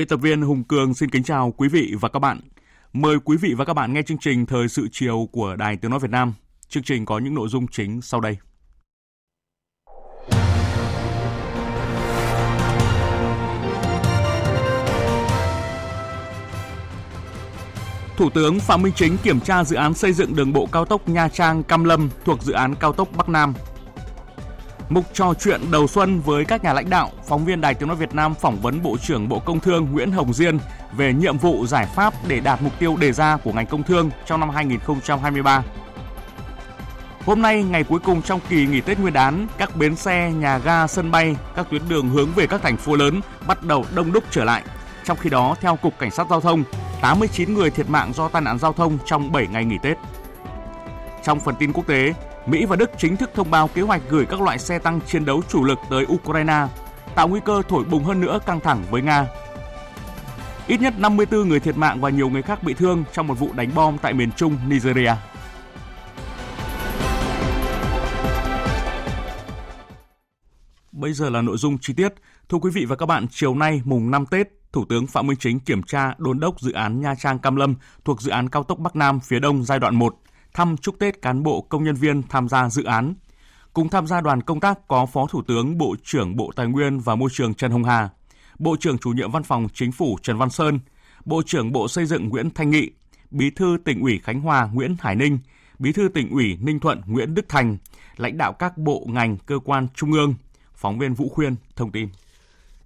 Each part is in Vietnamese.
Biên tập viên Hùng Cường xin kính chào quý vị và các bạn. Mời quý vị và các bạn nghe chương trình Thời sự chiều của Đài Tiếng Nói Việt Nam. Chương trình có những nội dung chính sau đây. Thủ tướng Phạm Minh Chính kiểm tra dự án xây dựng đường bộ cao tốc Nha Trang Cam Lâm thuộc dự án cao tốc Bắc Nam Mục trò chuyện đầu xuân với các nhà lãnh đạo, phóng viên Đài Tiếng Nói Việt Nam phỏng vấn Bộ trưởng Bộ Công Thương Nguyễn Hồng Diên về nhiệm vụ giải pháp để đạt mục tiêu đề ra của ngành công thương trong năm 2023. Hôm nay, ngày cuối cùng trong kỳ nghỉ Tết Nguyên đán, các bến xe, nhà ga, sân bay, các tuyến đường hướng về các thành phố lớn bắt đầu đông đúc trở lại. Trong khi đó, theo Cục Cảnh sát Giao thông, 89 người thiệt mạng do tai nạn giao thông trong 7 ngày nghỉ Tết. Trong phần tin quốc tế, Mỹ và Đức chính thức thông báo kế hoạch gửi các loại xe tăng chiến đấu chủ lực tới Ukraine, tạo nguy cơ thổi bùng hơn nữa căng thẳng với Nga. Ít nhất 54 người thiệt mạng và nhiều người khác bị thương trong một vụ đánh bom tại miền trung Nigeria. Bây giờ là nội dung chi tiết. Thưa quý vị và các bạn, chiều nay mùng 5 Tết, Thủ tướng Phạm Minh Chính kiểm tra đôn đốc dự án Nha Trang Cam Lâm thuộc dự án cao tốc Bắc Nam phía Đông giai đoạn 1 thăm chúc Tết cán bộ công nhân viên tham gia dự án. Cùng tham gia đoàn công tác có Phó Thủ tướng Bộ trưởng Bộ Tài nguyên và Môi trường Trần Hồng Hà, Bộ trưởng Chủ nhiệm Văn phòng Chính phủ Trần Văn Sơn, Bộ trưởng Bộ Xây dựng Nguyễn Thanh Nghị, Bí thư tỉnh ủy Khánh Hòa Nguyễn Hải Ninh, Bí thư tỉnh ủy Ninh Thuận Nguyễn Đức Thành, lãnh đạo các bộ ngành cơ quan trung ương. Phóng viên Vũ Khuyên thông tin.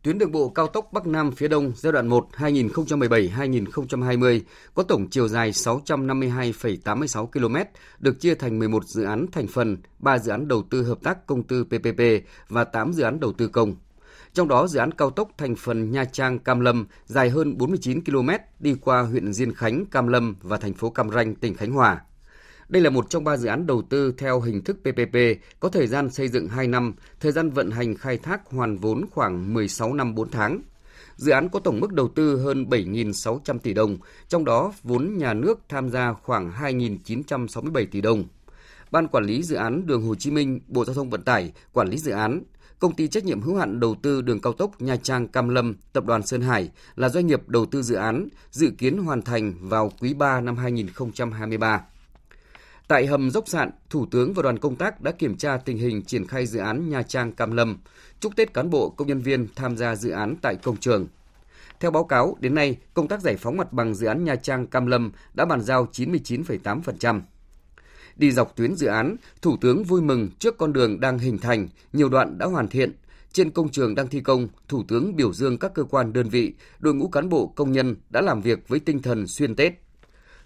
Tuyến đường bộ cao tốc Bắc Nam phía Đông giai đoạn 1 2017-2020 có tổng chiều dài 652,86 km, được chia thành 11 dự án thành phần, 3 dự án đầu tư hợp tác công tư PPP và 8 dự án đầu tư công. Trong đó, dự án cao tốc thành phần Nha Trang Cam Lâm dài hơn 49 km đi qua huyện Diên Khánh, Cam Lâm và thành phố Cam Ranh, tỉnh Khánh Hòa. Đây là một trong ba dự án đầu tư theo hình thức PPP, có thời gian xây dựng 2 năm, thời gian vận hành khai thác hoàn vốn khoảng 16 năm 4 tháng. Dự án có tổng mức đầu tư hơn 7.600 tỷ đồng, trong đó vốn nhà nước tham gia khoảng 2.967 tỷ đồng. Ban quản lý dự án Đường Hồ Chí Minh, Bộ Giao thông Vận tải quản lý dự án. Công ty trách nhiệm hữu hạn đầu tư đường cao tốc Nha Trang Cam Lâm, Tập đoàn Sơn Hải là doanh nghiệp đầu tư dự án, dự kiến hoàn thành vào quý 3 năm 2023. Tại hầm dốc sạn, Thủ tướng và đoàn công tác đã kiểm tra tình hình triển khai dự án Nha Trang Cam Lâm, chúc Tết cán bộ công nhân viên tham gia dự án tại công trường. Theo báo cáo, đến nay, công tác giải phóng mặt bằng dự án Nha Trang Cam Lâm đã bàn giao 99,8%. Đi dọc tuyến dự án, Thủ tướng vui mừng trước con đường đang hình thành, nhiều đoạn đã hoàn thiện. Trên công trường đang thi công, Thủ tướng biểu dương các cơ quan đơn vị, đội ngũ cán bộ công nhân đã làm việc với tinh thần xuyên Tết,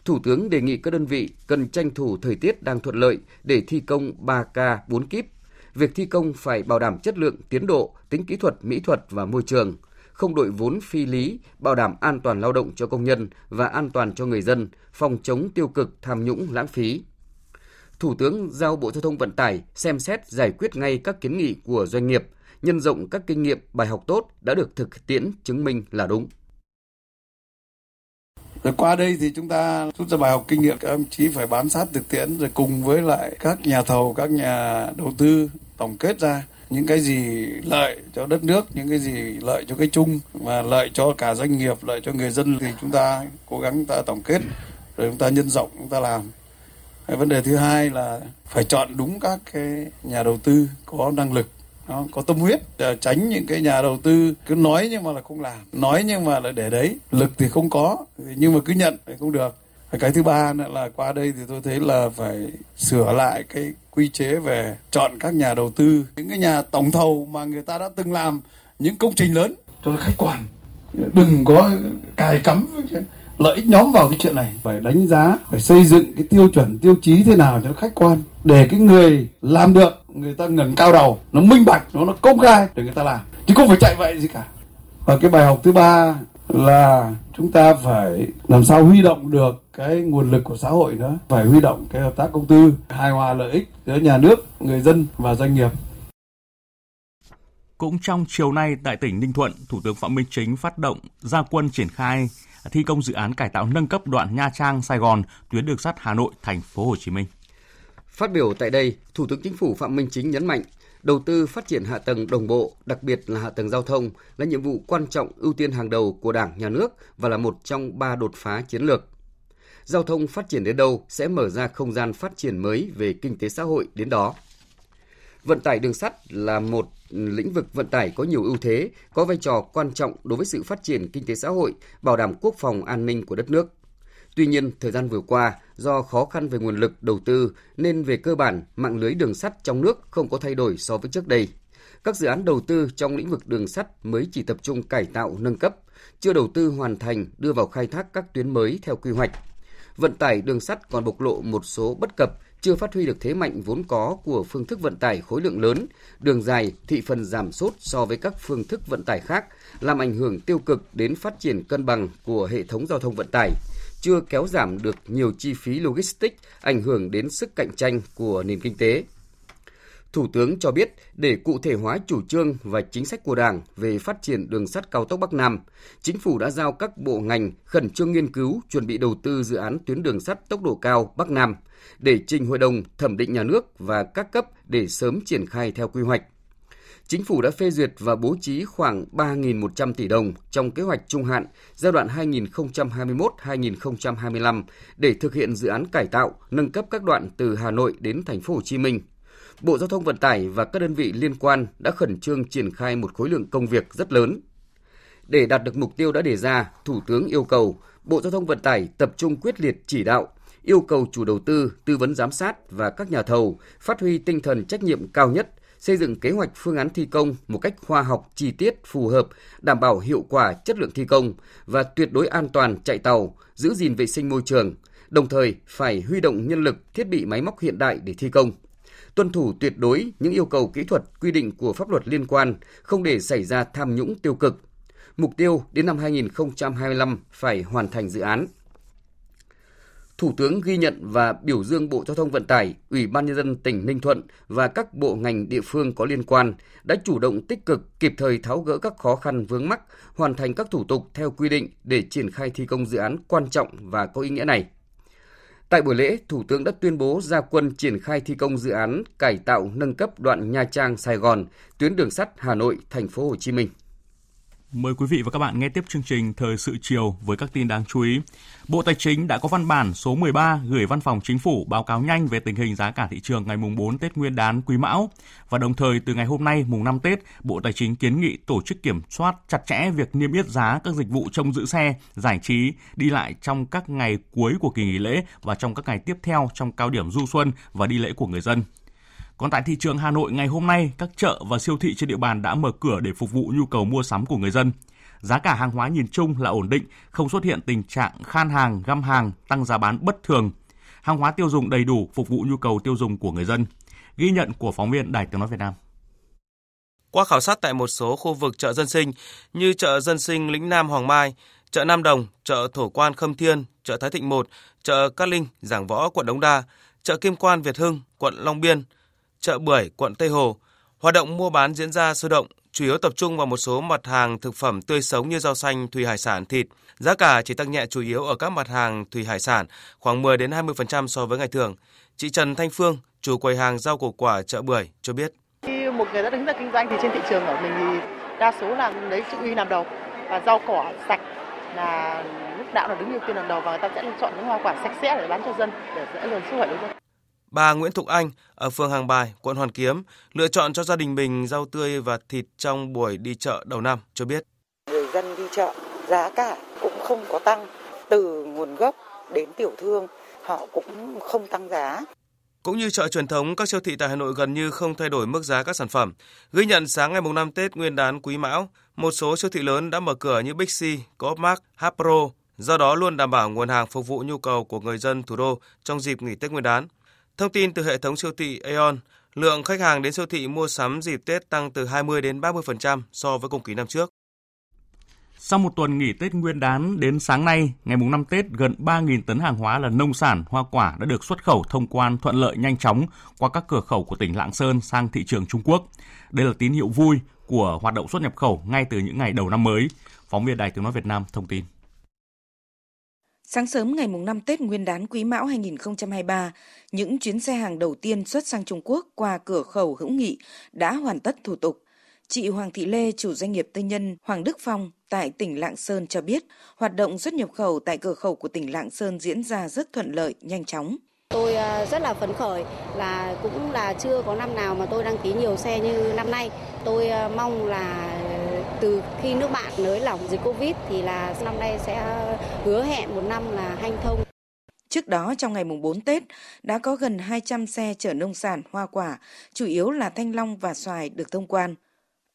Thủ tướng đề nghị các đơn vị cần tranh thủ thời tiết đang thuận lợi để thi công 3K 4 kíp. Việc thi công phải bảo đảm chất lượng, tiến độ, tính kỹ thuật, mỹ thuật và môi trường, không đội vốn phi lý, bảo đảm an toàn lao động cho công nhân và an toàn cho người dân, phòng chống tiêu cực, tham nhũng, lãng phí. Thủ tướng giao Bộ Giao thông Vận tải xem xét giải quyết ngay các kiến nghị của doanh nghiệp, nhân rộng các kinh nghiệm bài học tốt đã được thực tiễn chứng minh là đúng. Rồi qua đây thì chúng ta rút ra bài học kinh nghiệm các ông chí phải bám sát thực tiễn rồi cùng với lại các nhà thầu, các nhà đầu tư tổng kết ra những cái gì lợi cho đất nước, những cái gì lợi cho cái chung và lợi cho cả doanh nghiệp, lợi cho người dân thì chúng ta cố gắng ta tổng kết rồi chúng ta nhân rộng chúng ta làm. Cái vấn đề thứ hai là phải chọn đúng các cái nhà đầu tư có năng lực nó có tâm huyết ờ, tránh những cái nhà đầu tư cứ nói nhưng mà là không làm, nói nhưng mà là để đấy. Lực thì không có, nhưng mà cứ nhận thì không được. Cái thứ ba nữa là qua đây thì tôi thấy là phải sửa lại cái quy chế về chọn các nhà đầu tư. Những cái nhà tổng thầu mà người ta đã từng làm, những công trình lớn. Cho khách quan, đừng có cài cắm lợi ích nhóm vào cái chuyện này. Phải đánh giá, phải xây dựng cái tiêu chuẩn, tiêu chí thế nào cho khách quan, để cái người làm được người ta ngẩng cao đầu nó minh bạch nó nó công khai để người ta làm. Chứ không phải chạy vậy gì cả. Và cái bài học thứ ba là chúng ta phải làm sao huy động được cái nguồn lực của xã hội nữa. Phải huy động cái hợp tác công tư hài hòa lợi ích giữa nhà nước người dân và doanh nghiệp. Cũng trong chiều nay tại tỉnh Ninh Thuận, Thủ tướng Phạm Minh Chính phát động gia quân triển khai thi công dự án cải tạo nâng cấp đoạn Nha Trang Sài Gòn, tuyến đường sắt Hà Nội thành phố Hồ Chí Minh. Phát biểu tại đây, Thủ tướng Chính phủ Phạm Minh Chính nhấn mạnh, đầu tư phát triển hạ tầng đồng bộ, đặc biệt là hạ tầng giao thông là nhiệm vụ quan trọng ưu tiên hàng đầu của Đảng, Nhà nước và là một trong ba đột phá chiến lược. Giao thông phát triển đến đâu sẽ mở ra không gian phát triển mới về kinh tế xã hội đến đó. Vận tải đường sắt là một lĩnh vực vận tải có nhiều ưu thế, có vai trò quan trọng đối với sự phát triển kinh tế xã hội, bảo đảm quốc phòng an ninh của đất nước. Tuy nhiên, thời gian vừa qua, do khó khăn về nguồn lực đầu tư nên về cơ bản mạng lưới đường sắt trong nước không có thay đổi so với trước đây. Các dự án đầu tư trong lĩnh vực đường sắt mới chỉ tập trung cải tạo nâng cấp, chưa đầu tư hoàn thành đưa vào khai thác các tuyến mới theo quy hoạch. Vận tải đường sắt còn bộc lộ một số bất cập chưa phát huy được thế mạnh vốn có của phương thức vận tải khối lượng lớn, đường dài, thị phần giảm sút so với các phương thức vận tải khác, làm ảnh hưởng tiêu cực đến phát triển cân bằng của hệ thống giao thông vận tải, chưa kéo giảm được nhiều chi phí logistics, ảnh hưởng đến sức cạnh tranh của nền kinh tế. Thủ tướng cho biết để cụ thể hóa chủ trương và chính sách của Đảng về phát triển đường sắt cao tốc Bắc Nam, chính phủ đã giao các bộ ngành khẩn trương nghiên cứu chuẩn bị đầu tư dự án tuyến đường sắt tốc độ cao Bắc Nam để trình Hội đồng thẩm định nhà nước và các cấp để sớm triển khai theo quy hoạch. Chính phủ đã phê duyệt và bố trí khoảng 3.100 tỷ đồng trong kế hoạch trung hạn giai đoạn 2021-2025 để thực hiện dự án cải tạo, nâng cấp các đoạn từ Hà Nội đến thành phố Hồ Chí Minh. Bộ Giao thông Vận tải và các đơn vị liên quan đã khẩn trương triển khai một khối lượng công việc rất lớn. Để đạt được mục tiêu đã đề ra, Thủ tướng yêu cầu Bộ Giao thông Vận tải tập trung quyết liệt chỉ đạo, yêu cầu chủ đầu tư, tư vấn giám sát và các nhà thầu phát huy tinh thần trách nhiệm cao nhất, xây dựng kế hoạch phương án thi công một cách khoa học, chi tiết, phù hợp, đảm bảo hiệu quả chất lượng thi công và tuyệt đối an toàn chạy tàu, giữ gìn vệ sinh môi trường, đồng thời phải huy động nhân lực, thiết bị máy móc hiện đại để thi công tuân thủ tuyệt đối những yêu cầu kỹ thuật quy định của pháp luật liên quan, không để xảy ra tham nhũng tiêu cực. Mục tiêu đến năm 2025 phải hoàn thành dự án. Thủ tướng ghi nhận và biểu dương Bộ Giao thông Vận tải, Ủy ban Nhân dân tỉnh Ninh Thuận và các bộ ngành địa phương có liên quan đã chủ động tích cực kịp thời tháo gỡ các khó khăn vướng mắc, hoàn thành các thủ tục theo quy định để triển khai thi công dự án quan trọng và có ý nghĩa này. Tại buổi lễ, Thủ tướng đã tuyên bố ra quân triển khai thi công dự án cải tạo nâng cấp đoạn Nha Trang Sài Gòn, tuyến đường sắt Hà Nội thành phố Hồ Chí Minh. Mời quý vị và các bạn nghe tiếp chương trình Thời sự chiều với các tin đáng chú ý. Bộ Tài chính đã có văn bản số 13 gửi Văn phòng Chính phủ báo cáo nhanh về tình hình giá cả thị trường ngày mùng 4 Tết Nguyên đán Quý Mão và đồng thời từ ngày hôm nay mùng 5 Tết, Bộ Tài chính kiến nghị tổ chức kiểm soát chặt chẽ việc niêm yết giá các dịch vụ trông giữ xe, giải trí, đi lại trong các ngày cuối của kỳ nghỉ lễ và trong các ngày tiếp theo trong cao điểm du xuân và đi lễ của người dân. Còn tại thị trường Hà Nội ngày hôm nay, các chợ và siêu thị trên địa bàn đã mở cửa để phục vụ nhu cầu mua sắm của người dân. Giá cả hàng hóa nhìn chung là ổn định, không xuất hiện tình trạng khan hàng, găm hàng, tăng giá bán bất thường. Hàng hóa tiêu dùng đầy đủ phục vụ nhu cầu tiêu dùng của người dân. Ghi nhận của phóng viên Đài Tiếng nói Việt Nam. Qua khảo sát tại một số khu vực chợ dân sinh như chợ dân sinh Lĩnh Nam Hoàng Mai, chợ Nam Đồng, chợ Thổ Quan Khâm Thiên, chợ Thái Thịnh 1, chợ Cát Linh, Giảng Võ, quận Đống Đa, chợ Kim Quan Việt Hưng, quận Long Biên, chợ Bưởi, quận Tây Hồ. Hoạt động mua bán diễn ra sôi động, chủ yếu tập trung vào một số mặt hàng thực phẩm tươi sống như rau xanh, thủy hải sản, thịt. Giá cả chỉ tăng nhẹ chủ yếu ở các mặt hàng thủy hải sản, khoảng 10 đến 20% so với ngày thường. Chị Trần Thanh Phương, chủ quầy hàng rau củ quả chợ Bưởi cho biết. Khi một người đã đứng ra kinh doanh thì trên thị trường của mình thì đa số là lấy chữ uy làm đầu và rau cỏ sạch là lúc nào là đứng ưu tiên hàng đầu và người ta sẽ chọn những hoa quả sạch sẽ để bán cho dân để dễ dàng sức khỏe của dân. Bà Nguyễn Thục Anh ở phường Hàng Bài, quận Hoàn Kiếm lựa chọn cho gia đình mình rau tươi và thịt trong buổi đi chợ đầu năm cho biết. Người dân đi chợ giá cả cũng không có tăng từ nguồn gốc đến tiểu thương họ cũng không tăng giá. Cũng như chợ truyền thống, các siêu thị tại Hà Nội gần như không thay đổi mức giá các sản phẩm. Ghi nhận sáng ngày mùng 5 Tết Nguyên đán Quý Mão, một số siêu thị lớn đã mở cửa như Big C, Coopmart, Hapro, do đó luôn đảm bảo nguồn hàng phục vụ nhu cầu của người dân thủ đô trong dịp nghỉ Tết Nguyên đán. Thông tin từ hệ thống siêu thị Aeon, lượng khách hàng đến siêu thị mua sắm dịp Tết tăng từ 20 đến 30% so với cùng kỳ năm trước. Sau một tuần nghỉ Tết Nguyên đán đến sáng nay, ngày mùng 5 Tết, gần 3.000 tấn hàng hóa là nông sản, hoa quả đã được xuất khẩu thông quan thuận lợi nhanh chóng qua các cửa khẩu của tỉnh Lạng Sơn sang thị trường Trung Quốc. Đây là tín hiệu vui của hoạt động xuất nhập khẩu ngay từ những ngày đầu năm mới. Phóng viên Đài Tiếng Nói Việt Nam thông tin. Sáng sớm ngày mùng 5 Tết Nguyên đán Quý Mão 2023, những chuyến xe hàng đầu tiên xuất sang Trung Quốc qua cửa khẩu hữu nghị đã hoàn tất thủ tục. Chị Hoàng Thị Lê, chủ doanh nghiệp tư nhân Hoàng Đức Phong tại tỉnh Lạng Sơn cho biết, hoạt động xuất nhập khẩu tại cửa khẩu của tỉnh Lạng Sơn diễn ra rất thuận lợi, nhanh chóng. Tôi à, rất là phấn khởi là cũng là chưa có năm nào mà tôi đăng ký nhiều xe như năm nay. Tôi à, mong là từ khi nước bạn nới lỏng dịch Covid thì là năm nay sẽ hứa hẹn một năm là hanh thông. Trước đó trong ngày mùng 4 Tết đã có gần 200 xe chở nông sản, hoa quả, chủ yếu là thanh long và xoài được thông quan.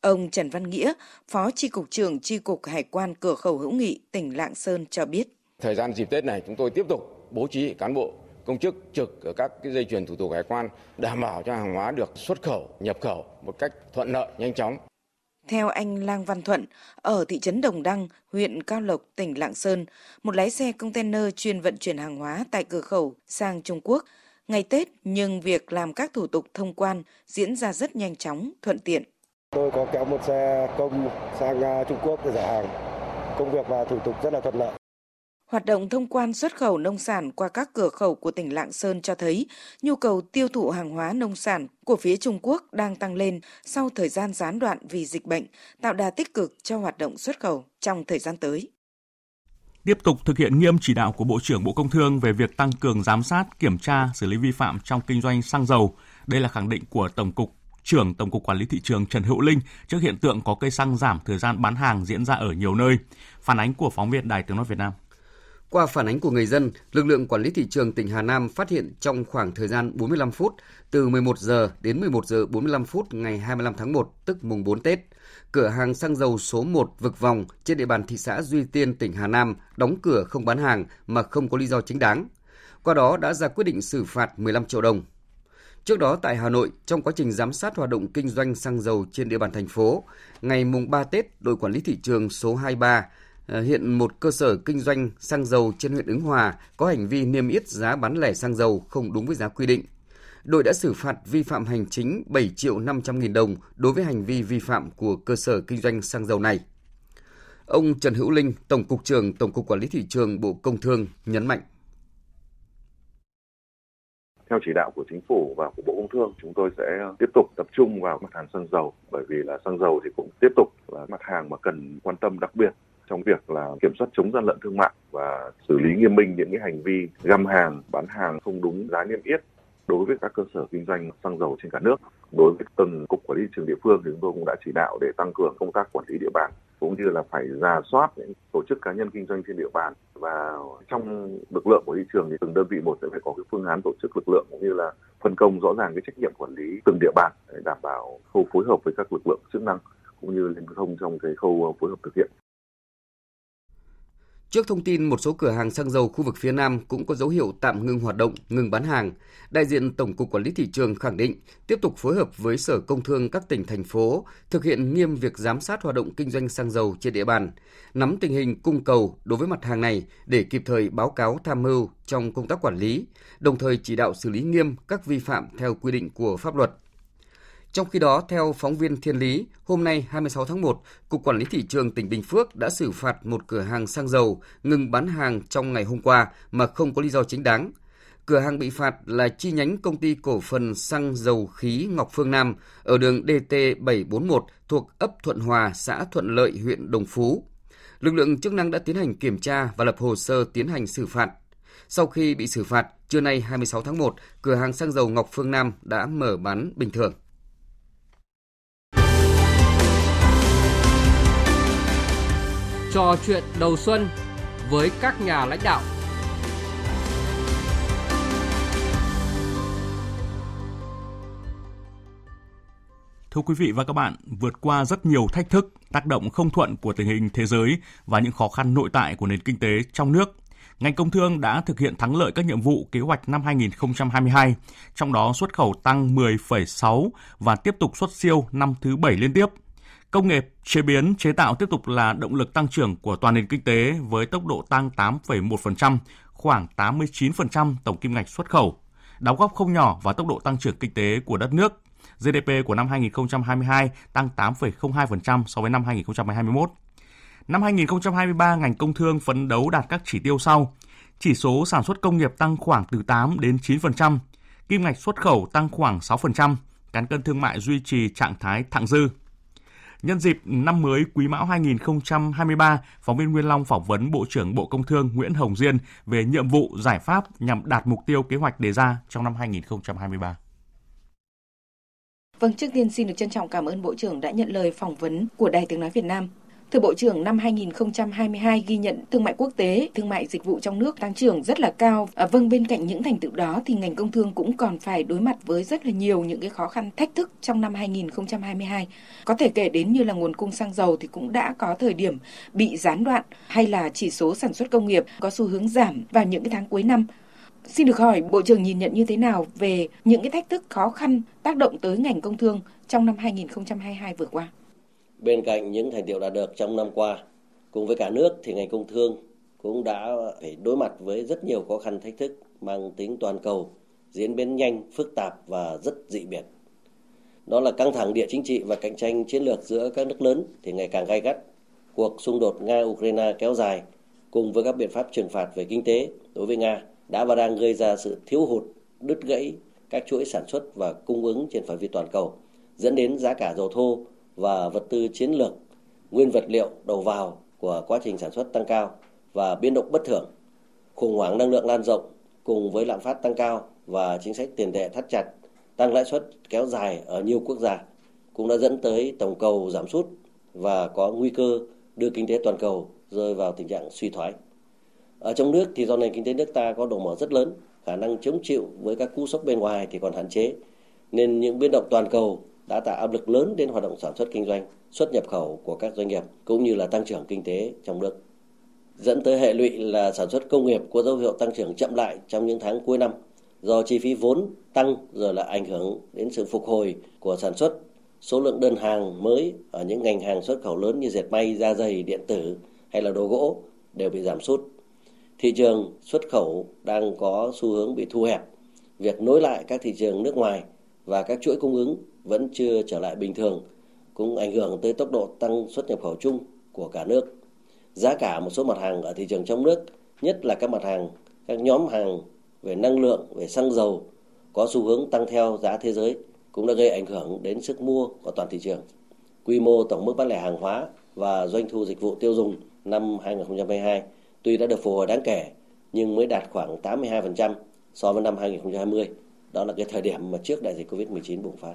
Ông Trần Văn Nghĩa, Phó Tri Cục trưởng Tri Cục Hải quan Cửa khẩu hữu nghị tỉnh Lạng Sơn cho biết. Thời gian dịp Tết này chúng tôi tiếp tục bố trí cán bộ công chức trực ở các cái dây chuyền thủ tục hải quan đảm bảo cho hàng hóa được xuất khẩu, nhập khẩu một cách thuận lợi, nhanh chóng. Theo anh Lang Văn Thuận, ở thị trấn Đồng Đăng, huyện Cao Lộc, tỉnh Lạng Sơn, một lái xe container chuyên vận chuyển hàng hóa tại cửa khẩu sang Trung Quốc. Ngày Tết, nhưng việc làm các thủ tục thông quan diễn ra rất nhanh chóng, thuận tiện. Tôi có kéo một xe công sang à, Trung Quốc để giải hàng. Công việc và thủ tục rất là thuận lợi. Hoạt động thông quan xuất khẩu nông sản qua các cửa khẩu của tỉnh Lạng Sơn cho thấy nhu cầu tiêu thụ hàng hóa nông sản của phía Trung Quốc đang tăng lên sau thời gian gián đoạn vì dịch bệnh, tạo đà tích cực cho hoạt động xuất khẩu trong thời gian tới. Tiếp tục thực hiện nghiêm chỉ đạo của Bộ trưởng Bộ Công Thương về việc tăng cường giám sát, kiểm tra, xử lý vi phạm trong kinh doanh xăng dầu. Đây là khẳng định của Tổng cục trưởng Tổng cục Quản lý thị trường Trần Hữu Linh trước hiện tượng có cây xăng giảm thời gian bán hàng diễn ra ở nhiều nơi. Phản ánh của phóng viên Đài Tiếng nói Việt Nam. Qua phản ánh của người dân, lực lượng quản lý thị trường tỉnh Hà Nam phát hiện trong khoảng thời gian 45 phút từ 11 giờ đến 11 giờ 45 phút ngày 25 tháng 1 tức mùng 4 Tết, cửa hàng xăng dầu số 1 vực vòng trên địa bàn thị xã Duy Tiên tỉnh Hà Nam đóng cửa không bán hàng mà không có lý do chính đáng. Qua đó đã ra quyết định xử phạt 15 triệu đồng. Trước đó tại Hà Nội, trong quá trình giám sát hoạt động kinh doanh xăng dầu trên địa bàn thành phố, ngày mùng 3 Tết, đội quản lý thị trường số 23 Ờ, hiện một cơ sở kinh doanh xăng dầu trên huyện Ứng Hòa có hành vi niêm yết giá bán lẻ xăng dầu không đúng với giá quy định. Đội đã xử phạt vi phạm hành chính 7 triệu 500 nghìn đồng đối với hành vi vi phạm của cơ sở kinh doanh xăng dầu này. Ông Trần Hữu Linh, Tổng cục trưởng Tổng cục Quản lý thị trường Bộ Công Thương nhấn mạnh. Theo chỉ đạo của chính phủ và của Bộ Công Thương, chúng tôi sẽ tiếp tục tập trung vào mặt hàng xăng dầu bởi vì là xăng dầu thì cũng tiếp tục là mặt hàng mà cần quan tâm đặc biệt trong việc là kiểm soát chống gian lận thương mại và xử lý nghiêm minh những cái hành vi găm hàng, bán hàng không đúng giá niêm yết đối với các cơ sở kinh doanh xăng dầu trên cả nước. Đối với từng cục quản lý thị trường địa phương thì chúng tôi cũng đã chỉ đạo để tăng cường công tác quản lý địa bàn cũng như là phải ra soát những tổ chức cá nhân kinh doanh trên địa bàn và trong lực lượng của thị trường thì từng đơn vị một sẽ phải có cái phương án tổ chức lực lượng cũng như là phân công rõ ràng cái trách nhiệm quản lý từng địa bàn để đảm bảo khâu phối hợp với các lực lượng chức năng cũng như liên thông trong cái khâu phối hợp thực hiện. Trước thông tin một số cửa hàng xăng dầu khu vực phía Nam cũng có dấu hiệu tạm ngưng hoạt động, ngừng bán hàng, đại diện Tổng cục Quản lý thị trường khẳng định tiếp tục phối hợp với Sở Công Thương các tỉnh thành phố thực hiện nghiêm việc giám sát hoạt động kinh doanh xăng dầu trên địa bàn, nắm tình hình cung cầu đối với mặt hàng này để kịp thời báo cáo tham mưu trong công tác quản lý, đồng thời chỉ đạo xử lý nghiêm các vi phạm theo quy định của pháp luật. Trong khi đó, theo phóng viên Thiên Lý, hôm nay 26 tháng 1, Cục Quản lý Thị trường tỉnh Bình Phước đã xử phạt một cửa hàng xăng dầu ngừng bán hàng trong ngày hôm qua mà không có lý do chính đáng. Cửa hàng bị phạt là chi nhánh công ty cổ phần xăng dầu khí Ngọc Phương Nam ở đường DT741 thuộc ấp Thuận Hòa, xã Thuận Lợi, huyện Đồng Phú. Lực lượng chức năng đã tiến hành kiểm tra và lập hồ sơ tiến hành xử phạt. Sau khi bị xử phạt, trưa nay 26 tháng 1, cửa hàng xăng dầu Ngọc Phương Nam đã mở bán bình thường. Trò chuyện đầu xuân với các nhà lãnh đạo. Thưa quý vị và các bạn, vượt qua rất nhiều thách thức, tác động không thuận của tình hình thế giới và những khó khăn nội tại của nền kinh tế trong nước, ngành công thương đã thực hiện thắng lợi các nhiệm vụ kế hoạch năm 2022, trong đó xuất khẩu tăng 10,6 và tiếp tục xuất siêu năm thứ 7 liên tiếp – Công nghiệp, chế biến, chế tạo tiếp tục là động lực tăng trưởng của toàn nền kinh tế với tốc độ tăng 8,1%, khoảng 89% tổng kim ngạch xuất khẩu, đóng góp không nhỏ vào tốc độ tăng trưởng kinh tế của đất nước. GDP của năm 2022 tăng 8,02% so với năm 2021. Năm 2023, ngành công thương phấn đấu đạt các chỉ tiêu sau. Chỉ số sản xuất công nghiệp tăng khoảng từ 8 đến 9%, kim ngạch xuất khẩu tăng khoảng 6%, cán cân thương mại duy trì trạng thái thặng dư. Nhân dịp năm mới Quý Mão 2023, phóng viên Nguyên Long phỏng vấn Bộ trưởng Bộ Công Thương Nguyễn Hồng Diên về nhiệm vụ giải pháp nhằm đạt mục tiêu kế hoạch đề ra trong năm 2023. Vâng, trước tiên xin được trân trọng cảm ơn Bộ trưởng đã nhận lời phỏng vấn của Đài Tiếng Nói Việt Nam. Thưa Bộ trưởng, năm 2022 ghi nhận thương mại quốc tế, thương mại dịch vụ trong nước tăng trưởng rất là cao. À, vâng, bên cạnh những thành tựu đó thì ngành công thương cũng còn phải đối mặt với rất là nhiều những cái khó khăn thách thức trong năm 2022. Có thể kể đến như là nguồn cung xăng dầu thì cũng đã có thời điểm bị gián đoạn hay là chỉ số sản xuất công nghiệp có xu hướng giảm vào những cái tháng cuối năm. Xin được hỏi Bộ trưởng nhìn nhận như thế nào về những cái thách thức khó khăn tác động tới ngành công thương trong năm 2022 vừa qua? Bên cạnh những thành tiệu đạt được trong năm qua, cùng với cả nước thì ngành công thương cũng đã phải đối mặt với rất nhiều khó khăn thách thức mang tính toàn cầu, diễn biến nhanh, phức tạp và rất dị biệt. Đó là căng thẳng địa chính trị và cạnh tranh chiến lược giữa các nước lớn thì ngày càng gay gắt. Cuộc xung đột Nga-Ukraine kéo dài cùng với các biện pháp trừng phạt về kinh tế đối với Nga đã và đang gây ra sự thiếu hụt, đứt gãy các chuỗi sản xuất và cung ứng trên phạm vi toàn cầu, dẫn đến giá cả dầu thô và vật tư chiến lược, nguyên vật liệu đầu vào của quá trình sản xuất tăng cao và biến động bất thường, khủng hoảng năng lượng lan rộng cùng với lạm phát tăng cao và chính sách tiền tệ thắt chặt, tăng lãi suất kéo dài ở nhiều quốc gia cũng đã dẫn tới tổng cầu giảm sút và có nguy cơ đưa kinh tế toàn cầu rơi vào tình trạng suy thoái. Ở trong nước thì do nền kinh tế nước ta có độ mở rất lớn, khả năng chống chịu với các cú sốc bên ngoài thì còn hạn chế, nên những biến động toàn cầu đã tạo áp lực lớn đến hoạt động sản xuất kinh doanh, xuất nhập khẩu của các doanh nghiệp cũng như là tăng trưởng kinh tế trong nước. Dẫn tới hệ lụy là sản xuất công nghiệp có dấu hiệu tăng trưởng chậm lại trong những tháng cuối năm do chi phí vốn tăng rồi là ảnh hưởng đến sự phục hồi của sản xuất. Số lượng đơn hàng mới ở những ngành hàng xuất khẩu lớn như dệt may, da giày, điện tử hay là đồ gỗ đều bị giảm sút. Thị trường xuất khẩu đang có xu hướng bị thu hẹp. Việc nối lại các thị trường nước ngoài và các chuỗi cung ứng vẫn chưa trở lại bình thường, cũng ảnh hưởng tới tốc độ tăng xuất nhập khẩu chung của cả nước. Giá cả một số mặt hàng ở thị trường trong nước, nhất là các mặt hàng, các nhóm hàng về năng lượng, về xăng dầu có xu hướng tăng theo giá thế giới cũng đã gây ảnh hưởng đến sức mua của toàn thị trường. Quy mô tổng mức bán lẻ hàng hóa và doanh thu dịch vụ tiêu dùng năm 2022 tuy đã được phục hồi đáng kể nhưng mới đạt khoảng 82% so với năm 2020. Đó là cái thời điểm mà trước đại dịch Covid-19 bùng phát.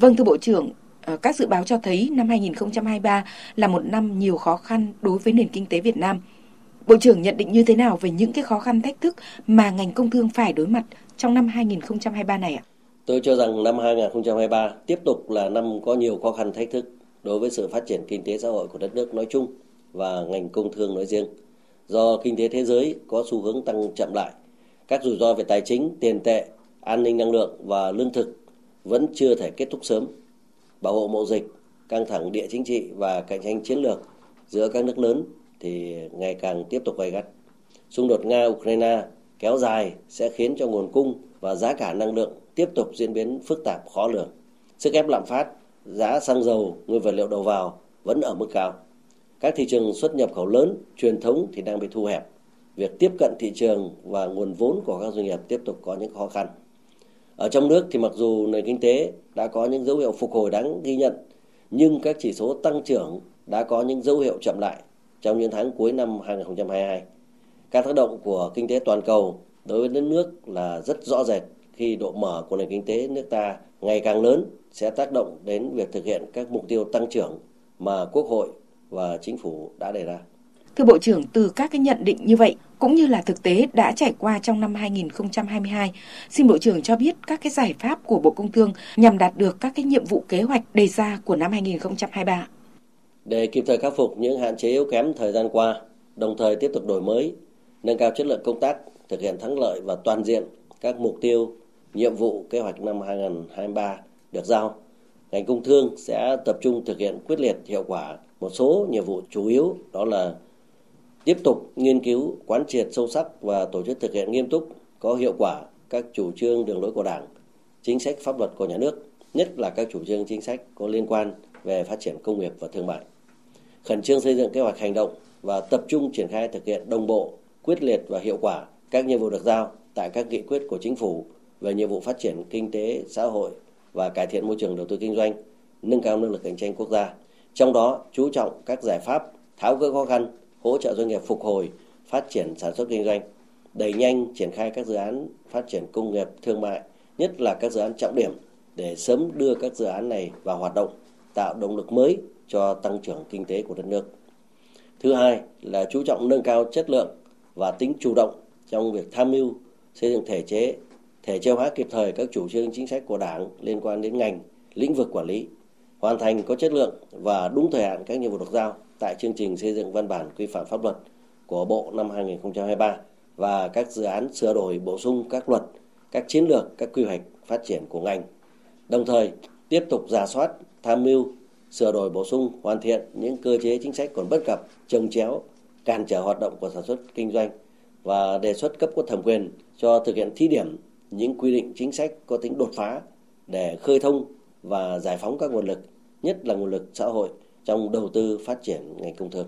Vâng thưa Bộ trưởng, ờ, các dự báo cho thấy năm 2023 là một năm nhiều khó khăn đối với nền kinh tế Việt Nam. Bộ trưởng nhận định như thế nào về những cái khó khăn thách thức mà ngành công thương phải đối mặt trong năm 2023 này ạ? Tôi cho rằng năm 2023 tiếp tục là năm có nhiều khó khăn thách thức đối với sự phát triển kinh tế xã hội của đất nước nói chung và ngành công thương nói riêng. Do kinh tế thế giới có xu hướng tăng chậm lại, các rủi ro về tài chính, tiền tệ, an ninh năng lượng và lương thực vẫn chưa thể kết thúc sớm. Bảo hộ mậu dịch, căng thẳng địa chính trị và cạnh tranh chiến lược giữa các nước lớn thì ngày càng tiếp tục gay gắt. Xung đột Nga-Ukraine kéo dài sẽ khiến cho nguồn cung và giá cả năng lượng tiếp tục diễn biến phức tạp khó lường. Sức ép lạm phát, giá xăng dầu, nguyên vật liệu đầu vào vẫn ở mức cao. Các thị trường xuất nhập khẩu lớn, truyền thống thì đang bị thu hẹp. Việc tiếp cận thị trường và nguồn vốn của các doanh nghiệp tiếp tục có những khó khăn. Ở trong nước thì mặc dù nền kinh tế đã có những dấu hiệu phục hồi đáng ghi nhận, nhưng các chỉ số tăng trưởng đã có những dấu hiệu chậm lại trong những tháng cuối năm 2022. Các tác động của kinh tế toàn cầu đối với đất nước là rất rõ rệt khi độ mở của nền kinh tế nước ta ngày càng lớn sẽ tác động đến việc thực hiện các mục tiêu tăng trưởng mà Quốc hội và chính phủ đã đề ra. Thưa Bộ trưởng, từ các cái nhận định như vậy cũng như là thực tế đã trải qua trong năm 2022, xin Bộ trưởng cho biết các cái giải pháp của Bộ Công Thương nhằm đạt được các cái nhiệm vụ kế hoạch đề ra của năm 2023. Để kịp thời khắc phục những hạn chế yếu kém thời gian qua, đồng thời tiếp tục đổi mới, nâng cao chất lượng công tác, thực hiện thắng lợi và toàn diện các mục tiêu, nhiệm vụ kế hoạch năm 2023 được giao, ngành công thương sẽ tập trung thực hiện quyết liệt hiệu quả một số nhiệm vụ chủ yếu đó là tiếp tục nghiên cứu, quán triệt sâu sắc và tổ chức thực hiện nghiêm túc, có hiệu quả các chủ trương đường lối của Đảng, chính sách pháp luật của nhà nước, nhất là các chủ trương chính sách có liên quan về phát triển công nghiệp và thương mại. Khẩn trương xây dựng kế hoạch hành động và tập trung triển khai thực hiện đồng bộ, quyết liệt và hiệu quả các nhiệm vụ được giao tại các nghị quyết của chính phủ về nhiệm vụ phát triển kinh tế xã hội và cải thiện môi trường đầu tư kinh doanh, nâng cao năng lực cạnh tranh quốc gia. Trong đó chú trọng các giải pháp tháo gỡ khó khăn, hỗ trợ doanh nghiệp phục hồi, phát triển sản xuất kinh doanh, đẩy nhanh triển khai các dự án phát triển công nghiệp thương mại, nhất là các dự án trọng điểm để sớm đưa các dự án này vào hoạt động, tạo động lực mới cho tăng trưởng kinh tế của đất nước. Thứ hai là chú trọng nâng cao chất lượng và tính chủ động trong việc tham mưu xây dựng thể chế, thể chế hóa kịp thời các chủ trương chính sách của Đảng liên quan đến ngành, lĩnh vực quản lý, hoàn thành có chất lượng và đúng thời hạn các nhiệm vụ được giao tại chương trình xây dựng văn bản quy phạm pháp luật của Bộ năm 2023 và các dự án sửa đổi bổ sung các luật, các chiến lược, các quy hoạch phát triển của ngành. Đồng thời, tiếp tục giả soát, tham mưu, sửa đổi bổ sung, hoàn thiện những cơ chế chính sách còn bất cập, trồng chéo, cản trở hoạt động của sản xuất kinh doanh và đề xuất cấp có thẩm quyền cho thực hiện thí điểm những quy định chính sách có tính đột phá để khơi thông và giải phóng các nguồn lực, nhất là nguồn lực xã hội trong đầu tư phát triển ngành công thương.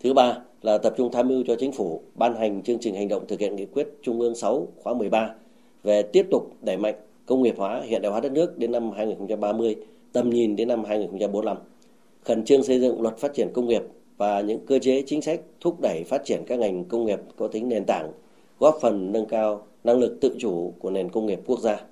Thứ ba là tập trung tham mưu cho chính phủ ban hành chương trình hành động thực hiện nghị quyết Trung ương 6 khóa 13 về tiếp tục đẩy mạnh công nghiệp hóa hiện đại hóa đất nước đến năm 2030, tầm nhìn đến năm 2045. Khẩn trương xây dựng luật phát triển công nghiệp và những cơ chế chính sách thúc đẩy phát triển các ngành công nghiệp có tính nền tảng, góp phần nâng cao năng lực tự chủ của nền công nghiệp quốc gia.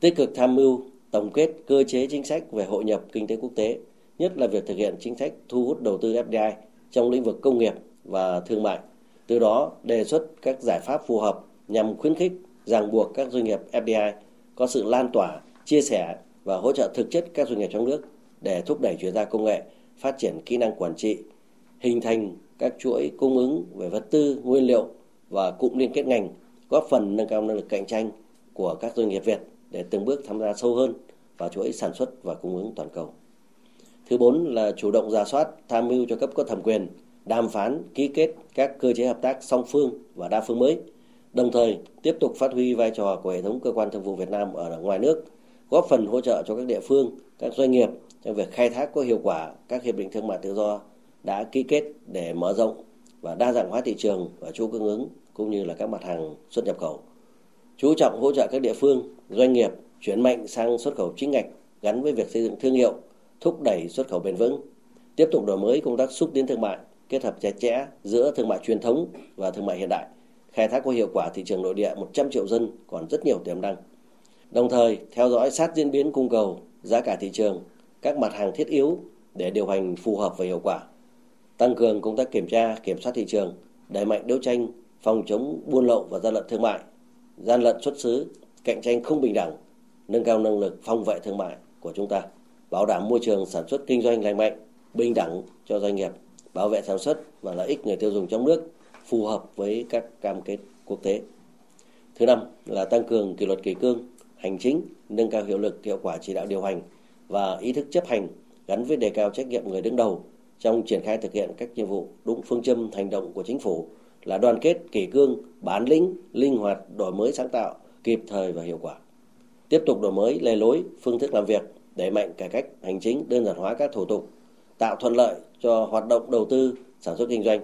Tích cực tham mưu tổng kết cơ chế chính sách về hội nhập kinh tế quốc tế, nhất là việc thực hiện chính sách thu hút đầu tư FDI trong lĩnh vực công nghiệp và thương mại. Từ đó đề xuất các giải pháp phù hợp nhằm khuyến khích, ràng buộc các doanh nghiệp FDI có sự lan tỏa, chia sẻ và hỗ trợ thực chất các doanh nghiệp trong nước để thúc đẩy chuyển giao công nghệ, phát triển kỹ năng quản trị, hình thành các chuỗi cung ứng về vật tư, nguyên liệu và cụm liên kết ngành, góp phần nâng cao năng lực cạnh tranh của các doanh nghiệp Việt để từng bước tham gia sâu hơn vào chuỗi sản xuất và cung ứng toàn cầu. Thứ bốn là chủ động ra soát, tham mưu cho cấp có thẩm quyền, đàm phán, ký kết các cơ chế hợp tác song phương và đa phương mới, đồng thời tiếp tục phát huy vai trò của hệ thống cơ quan thương vụ Việt Nam ở ngoài nước, góp phần hỗ trợ cho các địa phương, các doanh nghiệp trong việc khai thác có hiệu quả các hiệp định thương mại tự do đã ký kết để mở rộng và đa dạng hóa thị trường và chuỗi cung ứng cũng như là các mặt hàng xuất nhập khẩu. Chú trọng hỗ trợ các địa phương, doanh nghiệp chuyển mạnh sang xuất khẩu chính ngạch gắn với việc xây dựng thương hiệu, thúc đẩy xuất khẩu bền vững, tiếp tục đổi mới công tác xúc tiến thương mại, kết hợp chặt chẽ giữa thương mại truyền thống và thương mại hiện đại, khai thác có hiệu quả thị trường nội địa 100 triệu dân còn rất nhiều tiềm năng. Đồng thời, theo dõi sát diễn biến cung cầu, giá cả thị trường, các mặt hàng thiết yếu để điều hành phù hợp và hiệu quả. Tăng cường công tác kiểm tra, kiểm soát thị trường, đẩy mạnh đấu tranh phòng chống buôn lậu và gian lận thương mại, gian lận xuất xứ, cạnh tranh không bình đẳng, nâng cao năng lực phòng vệ thương mại của chúng ta, bảo đảm môi trường sản xuất kinh doanh lành mạnh, bình đẳng cho doanh nghiệp, bảo vệ sản xuất và lợi ích người tiêu dùng trong nước phù hợp với các cam kết quốc tế. Thứ năm là tăng cường kỷ luật kỷ cương, hành chính, nâng cao hiệu lực hiệu quả chỉ đạo điều hành và ý thức chấp hành gắn với đề cao trách nhiệm người đứng đầu trong triển khai thực hiện các nhiệm vụ đúng phương châm hành động của chính phủ là đoàn kết, kỷ cương, bản lĩnh, linh hoạt, đổi mới sáng tạo, kịp thời và hiệu quả. Tiếp tục đổi mới lề lối, phương thức làm việc, đẩy mạnh cải cách hành chính, đơn giản hóa các thủ tục, tạo thuận lợi cho hoạt động đầu tư, sản xuất kinh doanh,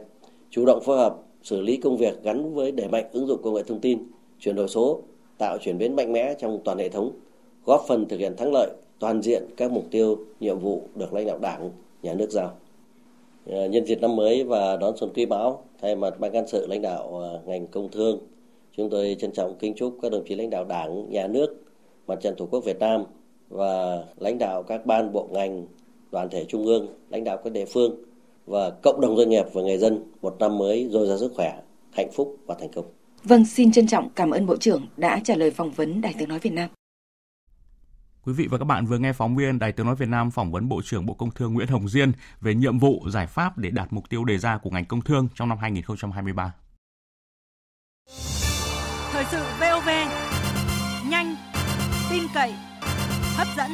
chủ động phối hợp, xử lý công việc gắn với đẩy mạnh ứng dụng công nghệ thông tin, chuyển đổi số, tạo chuyển biến mạnh mẽ trong toàn hệ thống, góp phần thực hiện thắng lợi toàn diện các mục tiêu, nhiệm vụ được lãnh đạo Đảng, Nhà nước giao. Ờ, nhân dịp năm mới và đón xuân quý mão, thay mặt ban cán sự lãnh đạo ờ, ngành công thương, chúng tôi trân trọng kính chúc các đồng chí lãnh đạo Đảng, Nhà nước, Mặt trận Tổ quốc Việt Nam và lãnh đạo các ban bộ ngành, đoàn thể trung ương, lãnh đạo các địa phương và cộng đồng doanh nghiệp và người dân một năm mới dồi dào sức khỏe, hạnh phúc và thành công. Vâng, xin trân trọng cảm ơn Bộ trưởng đã trả lời phỏng vấn Đài Tiếng Nói Việt Nam. Quý vị và các bạn vừa nghe phóng viên Đài Tiếng Nói Việt Nam phỏng vấn Bộ trưởng Bộ Công Thương Nguyễn Hồng Diên về nhiệm vụ giải pháp để đạt mục tiêu đề ra của ngành công thương trong năm 2023. Thời sự VOV, nhanh, tin cậy, hấp dẫn.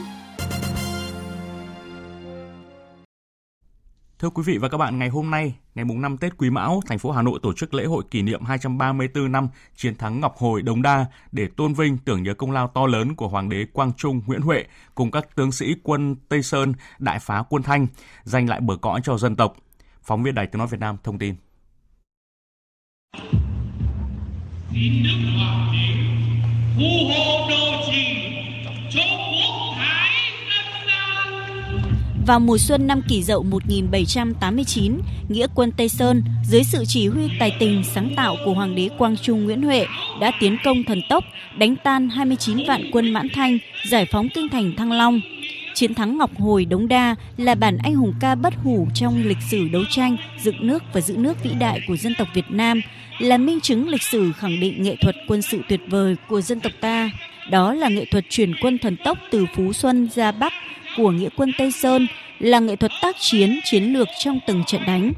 Thưa quý vị và các bạn, ngày hôm nay, ngày mùng 5 Tết Quý Mão, thành phố Hà Nội tổ chức lễ hội kỷ niệm 234 năm chiến thắng Ngọc Hồi Đống Đa để tôn vinh tưởng nhớ công lao to lớn của Hoàng đế Quang Trung Nguyễn Huệ cùng các tướng sĩ quân Tây Sơn đại phá quân Thanh, giành lại bờ cõi cho dân tộc. Phóng viên Đài Tiếng nói Việt Nam thông tin. Xin Đức Hoàng đế phù hộ vào mùa xuân năm kỷ dậu 1789, nghĩa quân Tây Sơn dưới sự chỉ huy tài tình sáng tạo của Hoàng đế Quang Trung Nguyễn Huệ đã tiến công thần tốc, đánh tan 29 vạn quân Mãn Thanh, giải phóng kinh thành Thăng Long. Chiến thắng Ngọc Hồi Đống Đa là bản anh hùng ca bất hủ trong lịch sử đấu tranh, dựng nước và giữ nước vĩ đại của dân tộc Việt Nam, là minh chứng lịch sử khẳng định nghệ thuật quân sự tuyệt vời của dân tộc ta. Đó là nghệ thuật chuyển quân thần tốc từ Phú Xuân ra Bắc của nghĩa quân Tây Sơn là nghệ thuật tác chiến chiến lược trong từng trận đánh.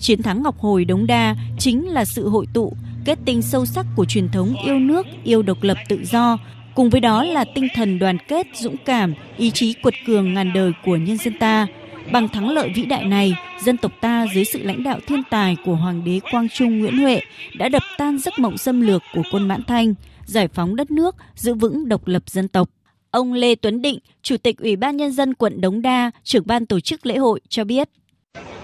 Chiến thắng Ngọc Hồi Đống Đa chính là sự hội tụ, kết tinh sâu sắc của truyền thống yêu nước, yêu độc lập tự do, cùng với đó là tinh thần đoàn kết, dũng cảm, ý chí cuột cường ngàn đời của nhân dân ta. Bằng thắng lợi vĩ đại này, dân tộc ta dưới sự lãnh đạo thiên tài của Hoàng đế Quang Trung Nguyễn Huệ đã đập tan giấc mộng xâm lược của quân Mãn Thanh, giải phóng đất nước, giữ vững độc lập dân tộc. Ông Lê Tuấn Định, Chủ tịch Ủy ban Nhân dân quận Đống Đa, trưởng ban tổ chức lễ hội cho biết.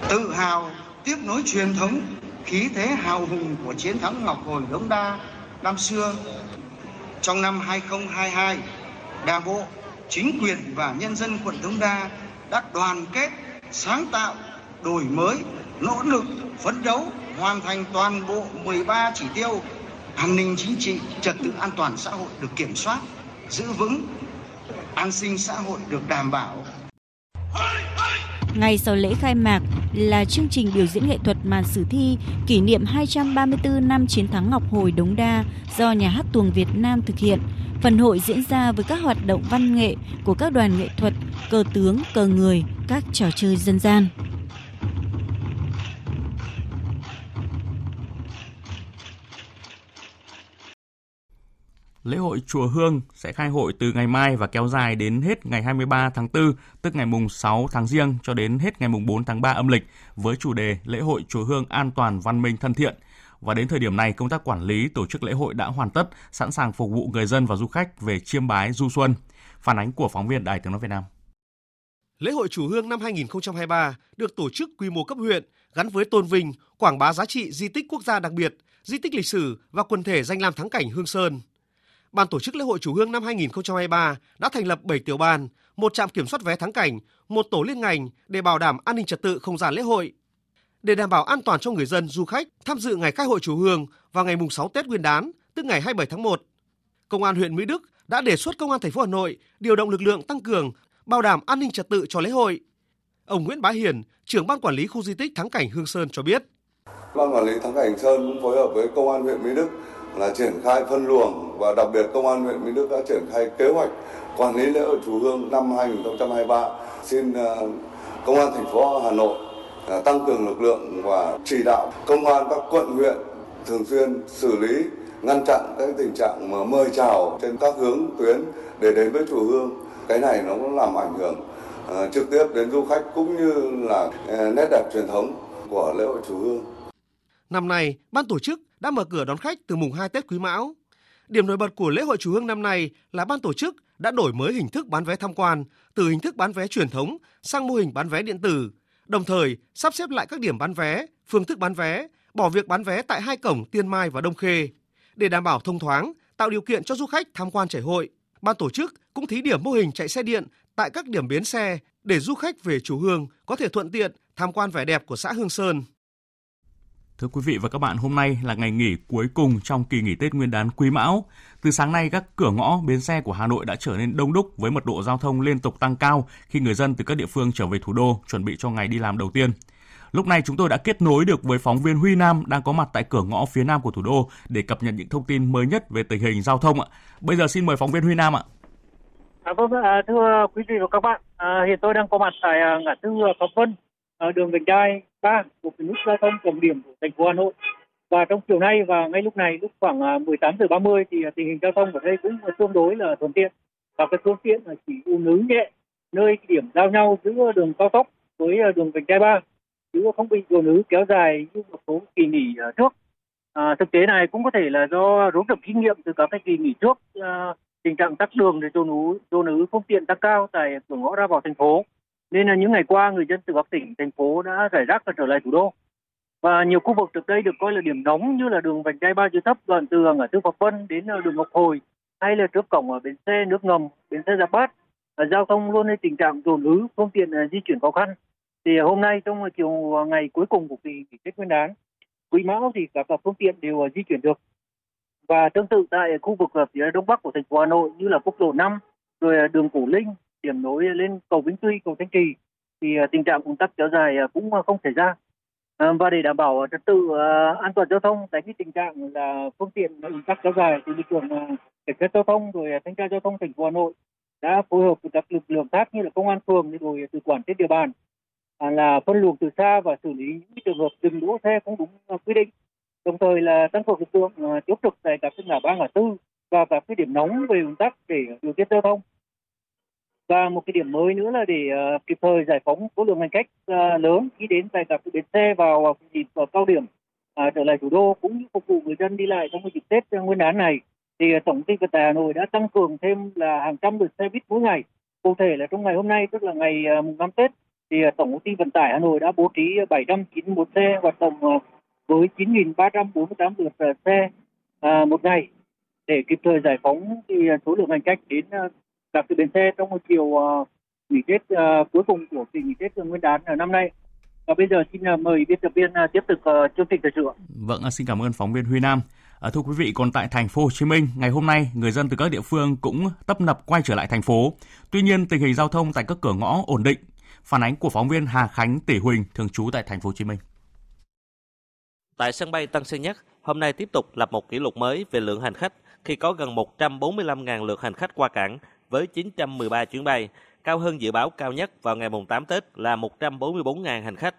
Tự hào tiếp nối truyền thống, khí thế hào hùng của chiến thắng Ngọc Hồi Đống Đa năm xưa. Trong năm 2022, Đảng bộ, chính quyền và nhân dân quận Đống Đa đã đoàn kết, sáng tạo, đổi mới, nỗ lực, phấn đấu, hoàn thành toàn bộ 13 chỉ tiêu an ninh chính trị, trật tự an toàn xã hội được kiểm soát, giữ vững, an sinh xã hội được đảm bảo. Ngay sau lễ khai mạc là chương trình biểu diễn nghệ thuật màn sử thi kỷ niệm 234 năm chiến thắng Ngọc Hồi Đống Đa do Nhà hát tuồng Việt Nam thực hiện. Phần hội diễn ra với các hoạt động văn nghệ của các đoàn nghệ thuật, cờ tướng, cờ người, các trò chơi dân gian. Lễ hội Chùa Hương sẽ khai hội từ ngày mai và kéo dài đến hết ngày 23 tháng 4, tức ngày mùng 6 tháng Giêng cho đến hết ngày mùng 4 tháng 3 âm lịch với chủ đề Lễ hội Chùa Hương an toàn văn minh thân thiện. Và đến thời điểm này, công tác quản lý tổ chức lễ hội đã hoàn tất, sẵn sàng phục vụ người dân và du khách về chiêm bái du xuân. Phản ánh của phóng viên Đài Tiếng nói Việt Nam. Lễ hội Chùa Hương năm 2023 được tổ chức quy mô cấp huyện, gắn với tôn vinh, quảng bá giá trị di tích quốc gia đặc biệt, di tích lịch sử và quần thể danh lam thắng cảnh Hương Sơn – Ban tổ chức lễ hội Chủ Hương năm 2023 đã thành lập 7 tiểu ban, một trạm kiểm soát vé thắng cảnh, một tổ liên ngành để bảo đảm an ninh trật tự không gian lễ hội. Để đảm bảo an toàn cho người dân, du khách tham dự ngày khai hội Chủ Hương vào ngày mùng 6 Tết Nguyên đán, tức ngày 27 tháng 1, Công an huyện Mỹ Đức đã đề xuất Công an thành phố Hà Nội điều động lực lượng tăng cường bảo đảm an ninh trật tự cho lễ hội. Ông Nguyễn Bá Hiền, trưởng ban quản lý khu di tích Thắng cảnh Hương Sơn cho biết. Ban quản lý Thắng cảnh Sơn cũng phối hợp với Công an huyện Mỹ Đức là triển khai phân luồng và đặc biệt công an huyện Mỹ Đức đã triển khai kế hoạch quản lý lễ hội chùa Hương năm 2023. Xin ờ, công an thành phố Hà Nội ờ, tăng cường lực lượng và chỉ đạo công an các quận huyện thường xuyên xử lý, ngăn chặn các tình trạng mà mời chào trên các hướng tuyến để đến với chùa Hương. Cái này nó cũng làm ảnh hưởng ờ, trực tiếp đến du khách cũng như là nét đẹp truyền thống của lễ hội chùa Hương. Năm nay, ban tổ chức đã mở cửa đón khách từ mùng 2 Tết Quý Mão. Điểm nổi bật của lễ hội Chùa Hương năm nay là ban tổ chức đã đổi mới hình thức bán vé tham quan từ hình thức bán vé truyền thống sang mô hình bán vé điện tử, đồng thời sắp xếp lại các điểm bán vé, phương thức bán vé, bỏ việc bán vé tại hai cổng Tiên Mai và Đông Khê. Để đảm bảo thông thoáng, tạo điều kiện cho du khách tham quan trải hội, ban tổ chức cũng thí điểm mô hình chạy xe điện tại các điểm bến xe để du khách về Chùa Hương có thể thuận tiện tham quan vẻ đẹp của xã Hương Sơn. Thưa quý vị và các bạn, hôm nay là ngày nghỉ cuối cùng trong kỳ nghỉ Tết Nguyên đán Quý Mão. Từ sáng nay, các cửa ngõ bến xe của Hà Nội đã trở nên đông đúc với mật độ giao thông liên tục tăng cao khi người dân từ các địa phương trở về thủ đô chuẩn bị cho ngày đi làm đầu tiên. Lúc này chúng tôi đã kết nối được với phóng viên Huy Nam đang có mặt tại cửa ngõ phía nam của thủ đô để cập nhật những thông tin mới nhất về tình hình giao thông ạ. Bây giờ xin mời phóng viên Huy Nam ạ. À, vâng, à, thưa quý vị và các bạn, à, hiện tôi đang có mặt tại à, ngã tư à, Pháp Vân, Ờ, đường Vành Đai 3, một nút giao thông trọng điểm của thành phố Hà Nội. Và trong chiều nay và ngay lúc này, lúc khoảng à, 18 giờ 30 thì à, tình hình giao thông ở đây cũng à, tương đối là thuận tiện. Và cái phương tiện chỉ ùn ứ nhẹ nơi điểm giao nhau giữa đường cao tốc với đường Vành Đai 3 chứ không bị ùn ứ kéo dài như một số kỳ nghỉ trước. À, thực tế này cũng có thể là do rút được kinh nghiệm từ các cái kỳ nghỉ trước à, tình trạng tắc đường để dồn ứ dồn ứ phương tiện tăng cao tại cửa ngõ ra vào thành phố nên là những ngày qua, người dân từ các tỉnh, thành phố đã giải rác và trở lại thủ đô. Và nhiều khu vực trước đây được coi là điểm nóng như là đường vành đai ba chữ thấp, đoạn từ ở tư Phật Vân đến ờ, đường Ngọc Hồi, hay là trước cổng ở bến xe nước ngầm, bến xe Giáp Bát. Giao thông luôn ใน tình trạng dồn ứ, phương tiện ờ, di chuyển khó khăn. Thì ờ, hôm nay trong chiều ngày cuối cùng của kỳ nghỉ Tết Nguyên đán, Quý Mão thì các phương tiện đều di chuyển được. Và tương tự tại khu vực phía đông bắc của thành phố Hà Nội như là quốc lộ 5 rồi đường Cổ Linh điểm nối lên cầu Vĩnh Tuy, cầu Thanh Trì thì à, tình trạng ùn tắc kéo dài à, cũng à, không xảy ra. Và để đảm bảo trật tự an toàn giao thông, tránh cái tình trạng là phương tiện ùn tắc kéo dài thì lực lượng cảnh sát giao thông rồi thanh tra giao thông thành phố Hà Nội đã phối hợp với các lực lượng khác như là công an phường rồi tự quản trên địa bàn là phân luồng từ xa và xử lý những trường hợp dừng đỗ xe không đúng quy định. Đồng thời là tăng cường lực lượng chốt trực tại các ngã ba, ngã tư và các cái điểm nóng về ùn tắc để điều tiết giao thông và một cái điểm mới nữa là để uh, kịp thời giải phóng số lượng hành khách uh, lớn khi đến tại các bến xe vào dịp uh, cao điểm uh, trở lại thủ đô cũng như phục vụ người dân đi lại trong dịp Tết uh, Nguyên đán này. Thì uh, tổng ty vận tải Hà Nội đã tăng cường thêm là hàng trăm lượt xe buýt mỗi ngày. Cụ thể là trong ngày hôm nay tức là ngày uh, mùng 5 Tết thì uh, tổng công ty vận tải Hà Nội đã bố trí 791 xe hoạt động uh, với 9.348 lượt xe uh, một ngày. Để kịp thời giải phóng thì số lượng hành khách đến ờ, các cái bến xe trong một chiều uh, nghỉ Tết uh, cuối cùng của kỳ nghỉ Tết Nguyên đán ở năm nay. Và bây giờ xin uh, mời biên tập viên uh, tiếp tục uh, chương trình thời sự. Vâng, xin cảm ơn phóng viên Huy Nam. À, thưa quý vị, còn tại thành phố Hồ Chí Minh, ngày hôm nay người dân từ các địa phương cũng tấp nập quay trở lại thành phố. Tuy nhiên, tình hình giao thông tại các cửa ngõ ổn định. Phản ánh của phóng viên Hà Khánh Tỷ Huỳnh thường trú tại thành phố Hồ Chí Minh. Tại sân bay Tân Sơn Nhất, hôm nay tiếp tục lập một kỷ lục mới về lượng hành khách khi có gần 145.000 lượt hành khách qua cảng với 913 chuyến bay, cao hơn dự báo cao nhất vào ngày mùng 8 Tết là 144.000 hành khách.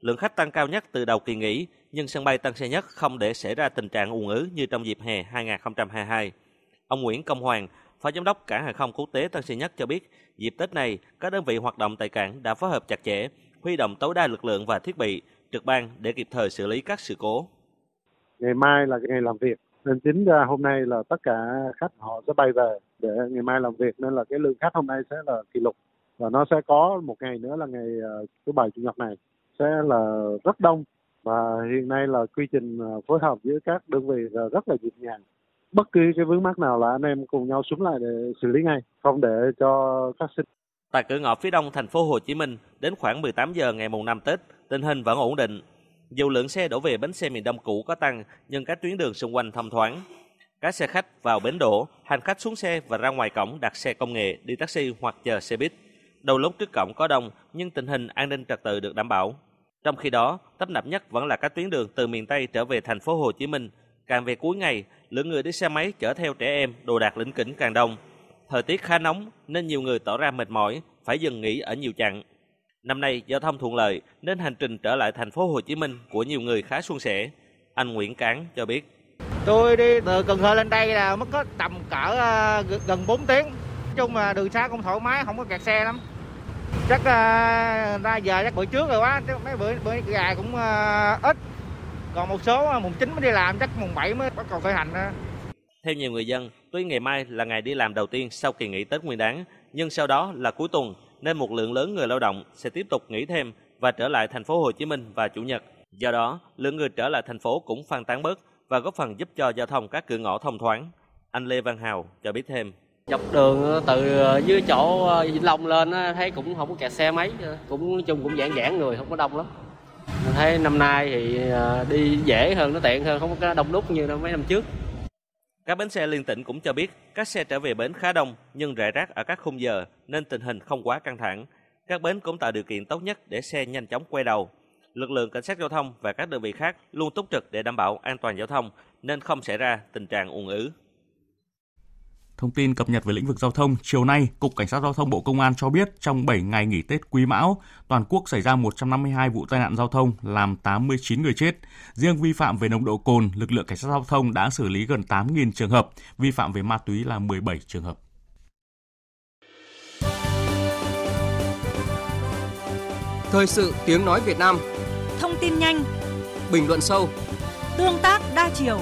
Lượng khách tăng cao nhất từ đầu kỳ nghỉ, nhưng sân bay Tân Sơn Nhất không để xảy ra tình trạng ùn ứ như trong dịp hè 2022. Ông Nguyễn Công Hoàng, Phó Giám đốc Cảng hàng không quốc tế Tân Sơn Nhất cho biết, dịp Tết này, các đơn vị hoạt động tại cảng đã phối hợp chặt chẽ, huy động tối đa lực lượng và thiết bị, trực ban để kịp thời xử lý các sự cố. Ngày mai là ngày làm việc nên chính ra hôm nay là tất cả khách họ sẽ bay về để ngày mai làm việc nên là cái lượng khách hôm nay sẽ là kỷ lục và nó sẽ có một ngày nữa là ngày ờ, thứ bảy chủ nhật này sẽ là rất đông và hiện nay là quy trình ờ, phối hợp giữa các đơn vị là rất là nhịp nhàng bất cứ cái vướng mắc nào là anh em cùng nhau xuống lại để xử lý ngay không để cho phát sinh Tại cửa ngõ phía đông thành phố Hồ Chí Minh, đến khoảng 18 giờ ngày mùng 5 Tết, tình hình vẫn ổn định. Dù lượng xe đổ về bến xe miền Đông cũ có tăng, nhưng các tuyến đường xung quanh thông thoáng. Các xe khách vào bến đổ, hành khách xuống xe và ra ngoài cổng đặt xe công nghệ, đi taxi hoặc chờ xe buýt. Đầu lúc trước cổng có đông, nhưng tình hình an ninh trật tự được đảm bảo. Trong khi đó, tấp nập nhất vẫn là các tuyến đường từ miền Tây trở về thành phố Hồ Chí Minh. Càng về cuối ngày, lượng người đi xe máy chở theo trẻ em, đồ đạc lĩnh kỉnh càng đông. Thời tiết khá nóng nên nhiều người tỏ ra mệt mỏi, phải dừng nghỉ ở nhiều chặng. Năm nay giao thông thuận lợi nên hành trình trở lại thành phố Hồ Chí Minh của nhiều người khá suôn sẻ. Anh Nguyễn Cán cho biết. Tôi đi từ Cần Thơ lên đây là mất có tầm cỡ à, gần 4 tiếng. Nói chung là đường xa cũng thoải mái, không có kẹt xe lắm. Chắc uh, ra giờ chắc bữa trước rồi quá, mấy bữa bữa gà cũng uh, ít. Còn một số à, mùng 9 mới đi làm, chắc mùng 7 mới bắt đầu khởi hành. Theo nhiều người dân, tuy ngày mai là ngày đi làm đầu tiên sau kỳ nghỉ Tết Nguyên đán, nhưng sau đó là cuối tuần nên một lượng lớn người lao động sẽ tiếp tục nghỉ thêm và trở lại thành phố Hồ Chí Minh và Chủ nhật. Do đó, lượng người trở lại thành phố cũng phân tán bớt và góp phần giúp cho giao thông các cửa ngõ thông thoáng. Anh Lê Văn Hào cho biết thêm. Dọc đường từ dưới chỗ ờ, Vĩnh Long lên thấy cũng không có kẹt xe mấy, cũng chung cũng giãn giãn người, không có đông lắm. Mình thấy năm nay thì ờ, đi dễ hơn, nó tiện hơn, không có đông đúc như mấy năm trước. Các bến xe liên tỉnh cũng cho biết các xe trở về bến khá đông nhưng rải rác ở các khung giờ nên tình hình không quá căng thẳng. Các bến cũng tạo điều kiện tốt nhất để xe nhanh chóng quay đầu. Lực lượng cảnh sát giao thông và các đơn vị khác luôn túc trực để đảm bảo an toàn giao thông nên không xảy ra tình trạng ùn ứ. Thông tin cập nhật về lĩnh vực giao thông, chiều nay, Cục Cảnh sát Giao thông Bộ Công an cho biết trong 7 ngày nghỉ Tết Quý Mão, toàn quốc xảy ra 152 vụ tai nạn giao thông, làm 89 người chết. Riêng vi phạm về nồng độ cồn, lực lượng Cảnh sát Giao thông đã xử lý gần 8.000 trường hợp, vi phạm về ma túy là 17 trường hợp. Thời sự tiếng nói Việt Nam Thông tin nhanh Bình luận sâu Tương tác đa chiều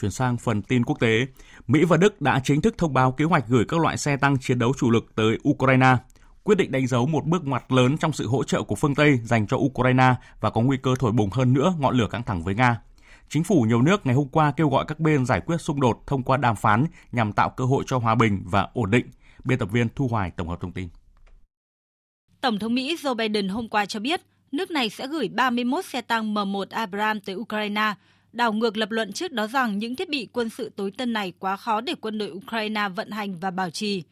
Chuyển sang phần tin quốc tế, Mỹ và Đức đã chính thức thông báo kế hoạch gửi các loại xe tăng chiến đấu chủ lực tới Ukraine. Quyết định đánh dấu một bước ngoặt lớn trong sự hỗ trợ của phương Tây dành cho Ukraine và có nguy cơ thổi bùng hơn nữa ngọn lửa căng thẳng với Nga. Chính phủ nhiều nước ngày hôm qua kêu gọi các bên giải quyết xung đột thông qua đàm phán nhằm tạo cơ hội cho hòa bình và ổn định. Biên tập viên Thu Hoài tổng hợp thông tin. Tổng thống Mỹ Joe Biden hôm qua cho biết nước này sẽ gửi 31 xe tăng M1 Abrams tới Ukraine, đảo ngược lập luận trước đó rằng những thiết bị quân sự tối tân này quá khó để quân đội Ukraine vận hành và bảo trì.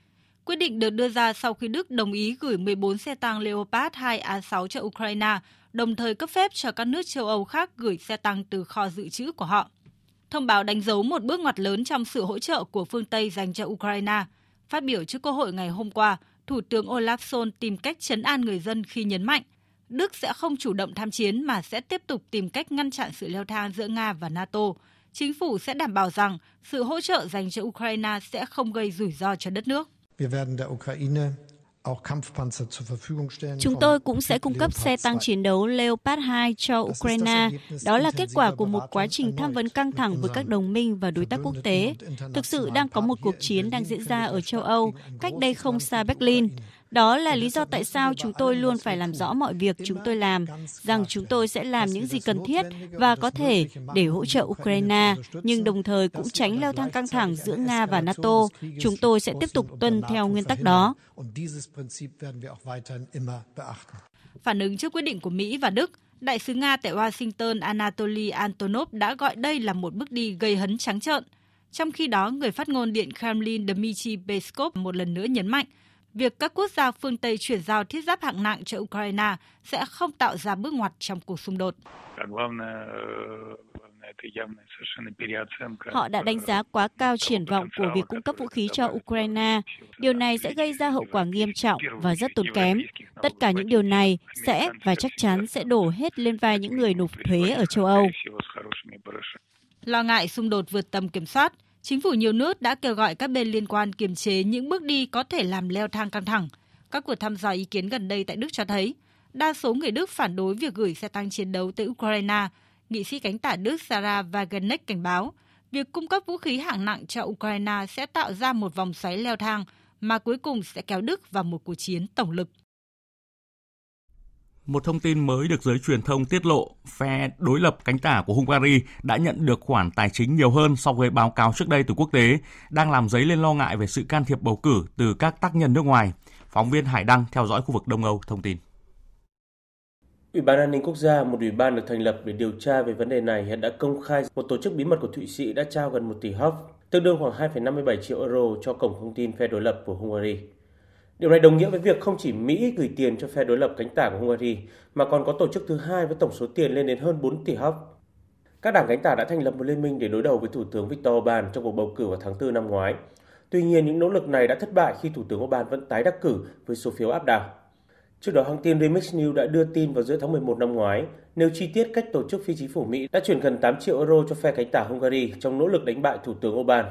Quyết định được đưa ra sau khi Đức đồng ý gửi 14 xe tăng Leopard 2A6 cho Ukraine, đồng thời cấp phép cho các nước châu Âu khác gửi xe tăng từ kho dự trữ của họ. Thông báo đánh dấu một bước ngoặt lớn trong sự hỗ trợ của phương Tây dành cho Ukraine. Phát biểu trước Quốc hội ngày hôm qua, Thủ tướng Olaf Scholz tìm cách chấn an người dân khi nhấn mạnh Đức sẽ không chủ động tham chiến mà sẽ tiếp tục tìm cách ngăn chặn sự leo thang giữa Nga và NATO. Chính phủ sẽ đảm bảo rằng sự hỗ trợ dành cho Ukraine sẽ không gây rủi ro cho đất nước. Chúng tôi cũng sẽ cung cấp xe tăng chiến đấu Leopard 2 cho Ukraine. Đó là kết quả của một quá trình tham vấn căng thẳng với các đồng minh và đối tác quốc tế. Thực sự đang có một cuộc chiến đang diễn ra ở châu Âu, cách đây không xa Berlin. Đó là lý do tại sao chúng tôi luôn phải làm rõ mọi việc chúng tôi làm, rằng chúng tôi sẽ làm những gì cần thiết và có thể để hỗ trợ Ukraine, nhưng đồng thời cũng tránh leo thang căng thẳng giữa Nga và NATO. Chúng tôi sẽ tiếp tục tuân theo nguyên tắc đó. Phản ứng trước quyết định của Mỹ và Đức, Đại sứ Nga tại Washington Anatoly Antonov đã gọi đây là một bước đi gây hấn trắng trợn. Trong khi đó, người phát ngôn Điện Kremlin Dmitry Peskov một lần nữa nhấn mạnh việc các quốc gia phương Tây chuyển giao thiết giáp hạng nặng cho Ukraine sẽ không tạo ra bước ngoặt trong cuộc xung đột. Họ đã đánh giá quá cao triển vọng của việc cung cấp vũ khí cho Ukraine. Điều này sẽ gây ra hậu quả nghiêm trọng và rất tốn kém. Tất cả những điều này sẽ và chắc chắn sẽ đổ hết lên vai những người nộp thuế ở châu Âu. Lo ngại xung đột vượt tầm kiểm soát, Chính phủ nhiều nước đã kêu gọi các bên liên quan kiềm chế những bước đi có thể làm leo thang căng thẳng. Các cuộc thăm dò ý kiến gần đây tại Đức cho thấy, đa số người Đức phản đối việc gửi xe tăng chiến đấu tới Ukraine. Nghị sĩ cánh tả Đức Sarah Wagenknecht cảnh báo, việc cung cấp vũ khí hạng nặng cho Ukraine sẽ tạo ra một vòng xoáy leo thang mà cuối cùng sẽ kéo Đức vào một cuộc chiến tổng lực. Một thông tin mới được giới truyền thông tiết lộ, phe đối lập cánh tả của Hungary đã nhận được khoản tài chính nhiều hơn so với báo cáo trước đây từ quốc tế, đang làm dấy lên lo ngại về sự can thiệp bầu cử từ các tác nhân nước ngoài. Phóng viên Hải Đăng theo dõi khu vực Đông Âu thông tin. Ủy ban an ninh quốc gia, một ủy ban được thành lập để điều tra về vấn đề này hiện đã công khai một tổ chức bí mật của Thụy Sĩ đã trao gần 1 tỷ hop, tương đương khoảng 2,57 triệu euro cho cổng thông tin phe đối lập của Hungary. Điều này đồng nghĩa với việc không chỉ Mỹ gửi tiền cho phe đối lập cánh tả của Hungary, mà còn có tổ chức thứ hai với tổng số tiền lên đến hơn 4 tỷ hop. Các đảng cánh tả đã thành lập một liên minh để đối đầu với Thủ tướng Viktor Orbán trong cuộc bầu cử vào tháng 4 năm ngoái. Tuy nhiên, những nỗ lực này đã thất bại khi Thủ tướng Orbán vẫn tái đắc cử với số phiếu áp đảo. Trước đó, hãng tin Remix News đã đưa tin vào giữa tháng 11 năm ngoái, nêu chi tiết cách tổ chức phi chính phủ Mỹ đã chuyển gần 8 triệu euro cho phe cánh tả Hungary trong nỗ lực đánh bại Thủ tướng Orbán.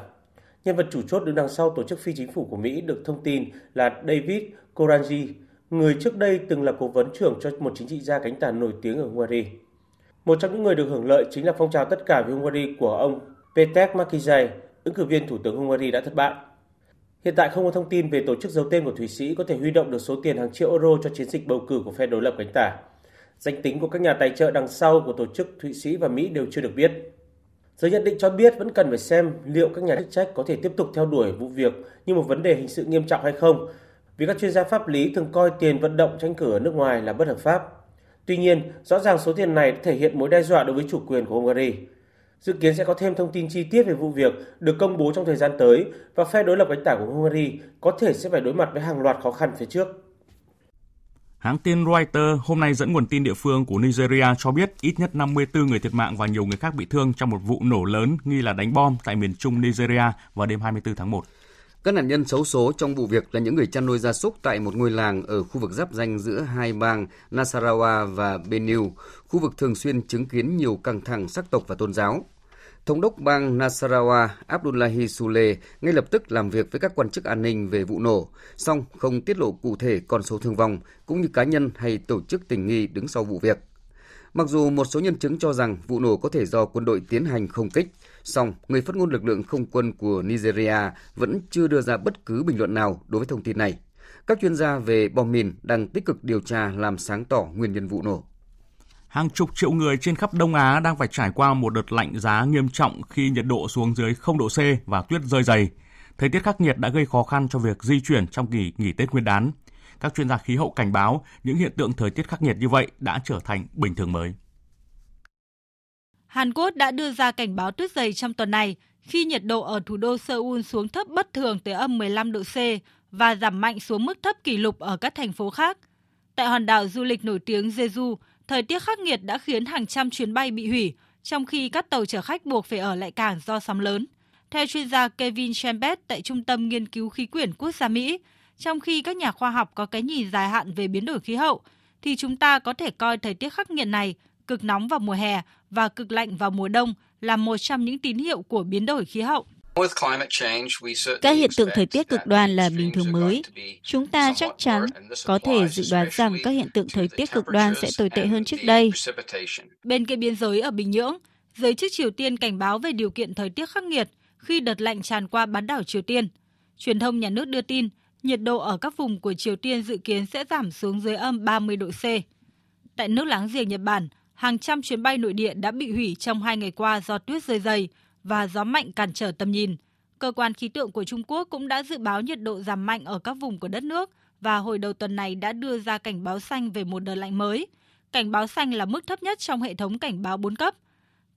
Nhân vật chủ chốt đứng đằng sau tổ chức phi chính phủ của Mỹ được thông tin là David Koranji, người trước đây từng là cố vấn trưởng cho một chính trị gia cánh tả nổi tiếng ở Hungary. Một trong những người được hưởng lợi chính là phong trào tất cả vì Hungary của ông Peter Makizai, ứng cử viên thủ tướng Hungary đã thất bại. Hiện tại không có thông tin về tổ chức giấu tên của Thụy Sĩ có thể huy động được số tiền hàng triệu euro cho chiến dịch bầu cử của phe đối lập cánh tả. Danh tính của các nhà tài trợ đằng sau của tổ chức Thụy Sĩ và Mỹ đều chưa được biết. Giới nhận định cho biết vẫn cần phải xem liệu các nhà chức trách có thể tiếp tục theo đuổi vụ việc như một vấn đề hình sự nghiêm trọng hay không, vì các chuyên gia pháp lý thường coi tiền vận động tranh cử ở nước ngoài là bất hợp pháp. Tuy nhiên, rõ ràng số tiền này thể hiện mối đe dọa đối với chủ quyền của Hungary. Dự kiến sẽ có thêm thông tin chi tiết về vụ việc được công bố trong thời gian tới và phe đối lập cánh tả của Hungary có thể sẽ phải đối mặt với hàng loạt khó khăn phía trước. Hãng tin Reuters hôm nay dẫn nguồn tin địa phương của Nigeria cho biết ít nhất 54 người thiệt mạng và nhiều người khác bị thương trong một vụ nổ lớn nghi là đánh bom tại miền trung Nigeria vào đêm 24 tháng 1. Các nạn nhân xấu số trong vụ việc là những người chăn nuôi gia súc tại một ngôi làng ở khu vực giáp danh giữa hai bang Nasarawa và Benue, khu vực thường xuyên chứng kiến nhiều căng thẳng sắc tộc và tôn giáo. Thống đốc bang Nasarawa Abdullahi Sule ngay lập tức làm việc với các quan chức an ninh về vụ nổ, song không tiết lộ cụ thể con số thương vong, cũng như cá nhân hay tổ chức tình nghi đứng sau vụ việc. Mặc dù một số nhân chứng cho rằng vụ nổ có thể do quân đội tiến hành không kích, song người phát ngôn lực lượng không quân của Nigeria vẫn chưa đưa ra bất cứ bình luận nào đối với thông tin này. Các chuyên gia về bom mìn đang tích cực điều tra làm sáng tỏ nguyên nhân vụ nổ. Hàng chục triệu người trên khắp Đông Á đang phải trải qua một đợt lạnh giá nghiêm trọng khi nhiệt độ xuống dưới 0 độ C và tuyết rơi dày. Thời tiết khắc nghiệt đã gây khó khăn cho việc di chuyển trong kỳ nghỉ Tết Nguyên đán. Các chuyên gia khí hậu cảnh báo những hiện tượng thời tiết khắc nghiệt như vậy đã trở thành bình thường mới. Hàn Quốc đã đưa ra cảnh báo tuyết dày trong tuần này khi nhiệt độ ở thủ đô Seoul xuống thấp bất thường tới âm 15 độ C và giảm mạnh xuống mức thấp kỷ lục ở các thành phố khác. Tại hòn đảo du lịch nổi tiếng Jeju, thời tiết khắc nghiệt đã khiến hàng trăm chuyến bay bị hủy, trong khi các tàu chở khách buộc phải ở lại cảng do sóng lớn. Theo chuyên gia Kevin Chambet tại Trung tâm Nghiên cứu Khí quyển Quốc gia Mỹ, trong khi các nhà khoa học có cái nhìn dài hạn về biến đổi khí hậu, thì chúng ta có thể coi thời tiết khắc nghiệt này, cực nóng vào mùa hè và cực lạnh vào mùa đông là một trong những tín hiệu của biến đổi khí hậu. Các hiện tượng thời tiết cực đoan là bình thường mới. Chúng ta chắc chắn có thể dự đoán rằng các hiện tượng thời tiết cực đoan sẽ tồi tệ hơn trước đây. Bên kia biên giới ở Bình Nhưỡng, giới chức Triều Tiên cảnh báo về điều kiện thời tiết khắc nghiệt khi đợt lạnh tràn qua bán đảo Triều Tiên. Truyền thông nhà nước đưa tin, nhiệt độ ở các vùng của Triều Tiên dự kiến sẽ giảm xuống dưới âm 30 độ C. Tại nước láng giềng Nhật Bản, hàng trăm chuyến bay nội địa đã bị hủy trong hai ngày qua do tuyết rơi dày và gió mạnh cản trở tầm nhìn. Cơ quan khí tượng của Trung Quốc cũng đã dự báo nhiệt độ giảm mạnh ở các vùng của đất nước và hồi đầu tuần này đã đưa ra cảnh báo xanh về một đợt lạnh mới. Cảnh báo xanh là mức thấp nhất trong hệ thống cảnh báo 4 cấp.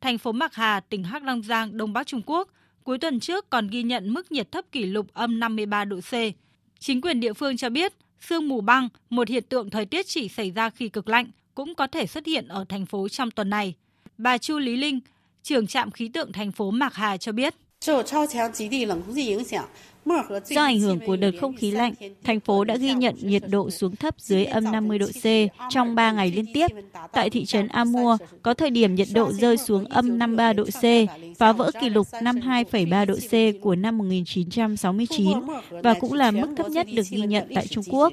Thành phố Mạc Hà, tỉnh Hắc Long Giang, Đông Bắc Trung Quốc, cuối tuần trước còn ghi nhận mức nhiệt thấp kỷ lục âm 53 độ C. Chính quyền địa phương cho biết, sương mù băng, một hiện tượng thời tiết chỉ xảy ra khi cực lạnh, cũng có thể xuất hiện ở thành phố trong tuần này. Bà Chu Lý Linh, trưởng trạm khí tượng thành phố Mạc Hà cho biết. Do ảnh hưởng của đợt không khí lạnh, thành phố đã ghi nhận nhiệt độ xuống thấp dưới âm 50 độ C trong 3 ngày liên tiếp. Tại thị trấn Amur, có thời điểm nhiệt độ rơi xuống âm 53 độ C, phá vỡ kỷ lục 52,3 độ C của năm 1969 và cũng là mức thấp nhất được ghi nhận tại Trung Quốc.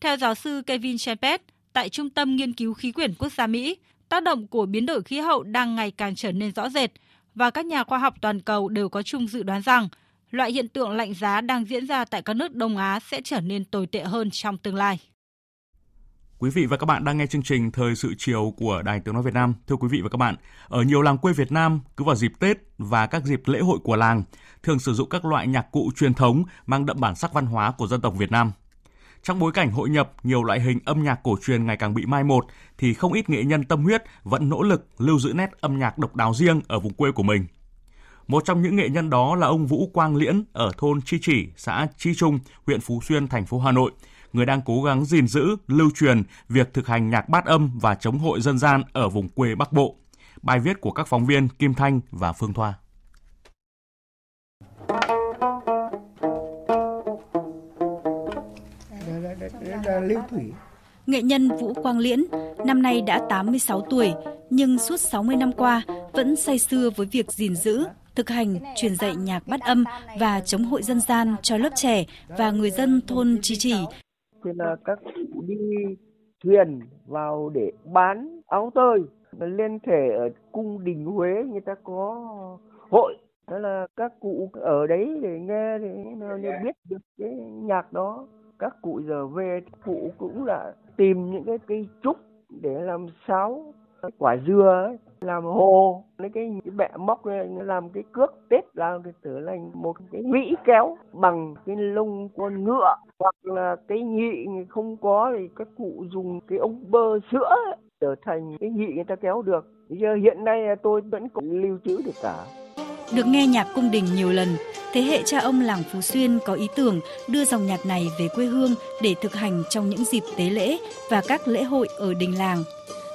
Theo giáo sư Kevin Champet, tại Trung tâm Nghiên cứu Khí quyển Quốc gia Mỹ, tác động của biến đổi khí hậu đang ngày càng trở nên rõ rệt và các nhà khoa học toàn cầu đều có chung dự đoán rằng loại hiện tượng lạnh giá đang diễn ra tại các nước Đông Á sẽ trở nên tồi tệ hơn trong tương lai. Quý vị và các bạn đang nghe chương trình Thời sự chiều của Đài Tiếng Nói Việt Nam. Thưa quý vị và các bạn, ở nhiều làng quê Việt Nam, cứ vào dịp Tết và các dịp lễ hội của làng, thường sử dụng các loại nhạc cụ truyền thống mang đậm bản sắc văn hóa của dân tộc Việt Nam – trong bối cảnh hội nhập, nhiều loại hình âm nhạc cổ truyền ngày càng bị mai một, thì không ít nghệ nhân tâm huyết vẫn nỗ lực lưu giữ nét âm nhạc độc đáo riêng ở vùng quê của mình. Một trong những nghệ nhân đó là ông Vũ Quang Liễn ở thôn Chi Chỉ, xã Chi Trung, huyện Phú Xuyên, thành phố Hà Nội, người đang cố gắng gìn giữ, lưu truyền việc thực hành nhạc bát âm và chống hội dân gian ở vùng quê Bắc Bộ. Bài viết của các phóng viên Kim Thanh và Phương Thoa. Lưu Thủy. Nghệ nhân Vũ Quang Liễn năm nay đã 86 tuổi, nhưng suốt 60 năm qua vẫn say sưa với việc gìn giữ, thực hành, truyền dạy nhạc bắt âm và chống hội dân gian cho lớp trẻ và người dân thôn Chi Chỉ. Thì là các cụ đi thuyền vào để bán áo tơi lên thể ở cung đình Huế người ta có hội đó là các cụ ở đấy để nghe để biết được cái nhạc đó các cụ giờ về cụ cũng là tìm những cái cây trúc để làm sáo quả dưa ấy, làm hồ lấy cái, cái bẹ móc này làm cái cước tết làm cái tử thành một cái vĩ kéo bằng cái lông con ngựa hoặc là cái nhị không có thì các cụ dùng cái ống bơ sữa trở thành cái nhị người ta kéo được. Bây giờ hiện nay tôi vẫn còn lưu trữ được cả. Được nghe nhạc cung đình nhiều lần, thế hệ cha ông làng Phú Xuyên có ý tưởng đưa dòng nhạc này về quê hương để thực hành trong những dịp tế lễ và các lễ hội ở đình làng.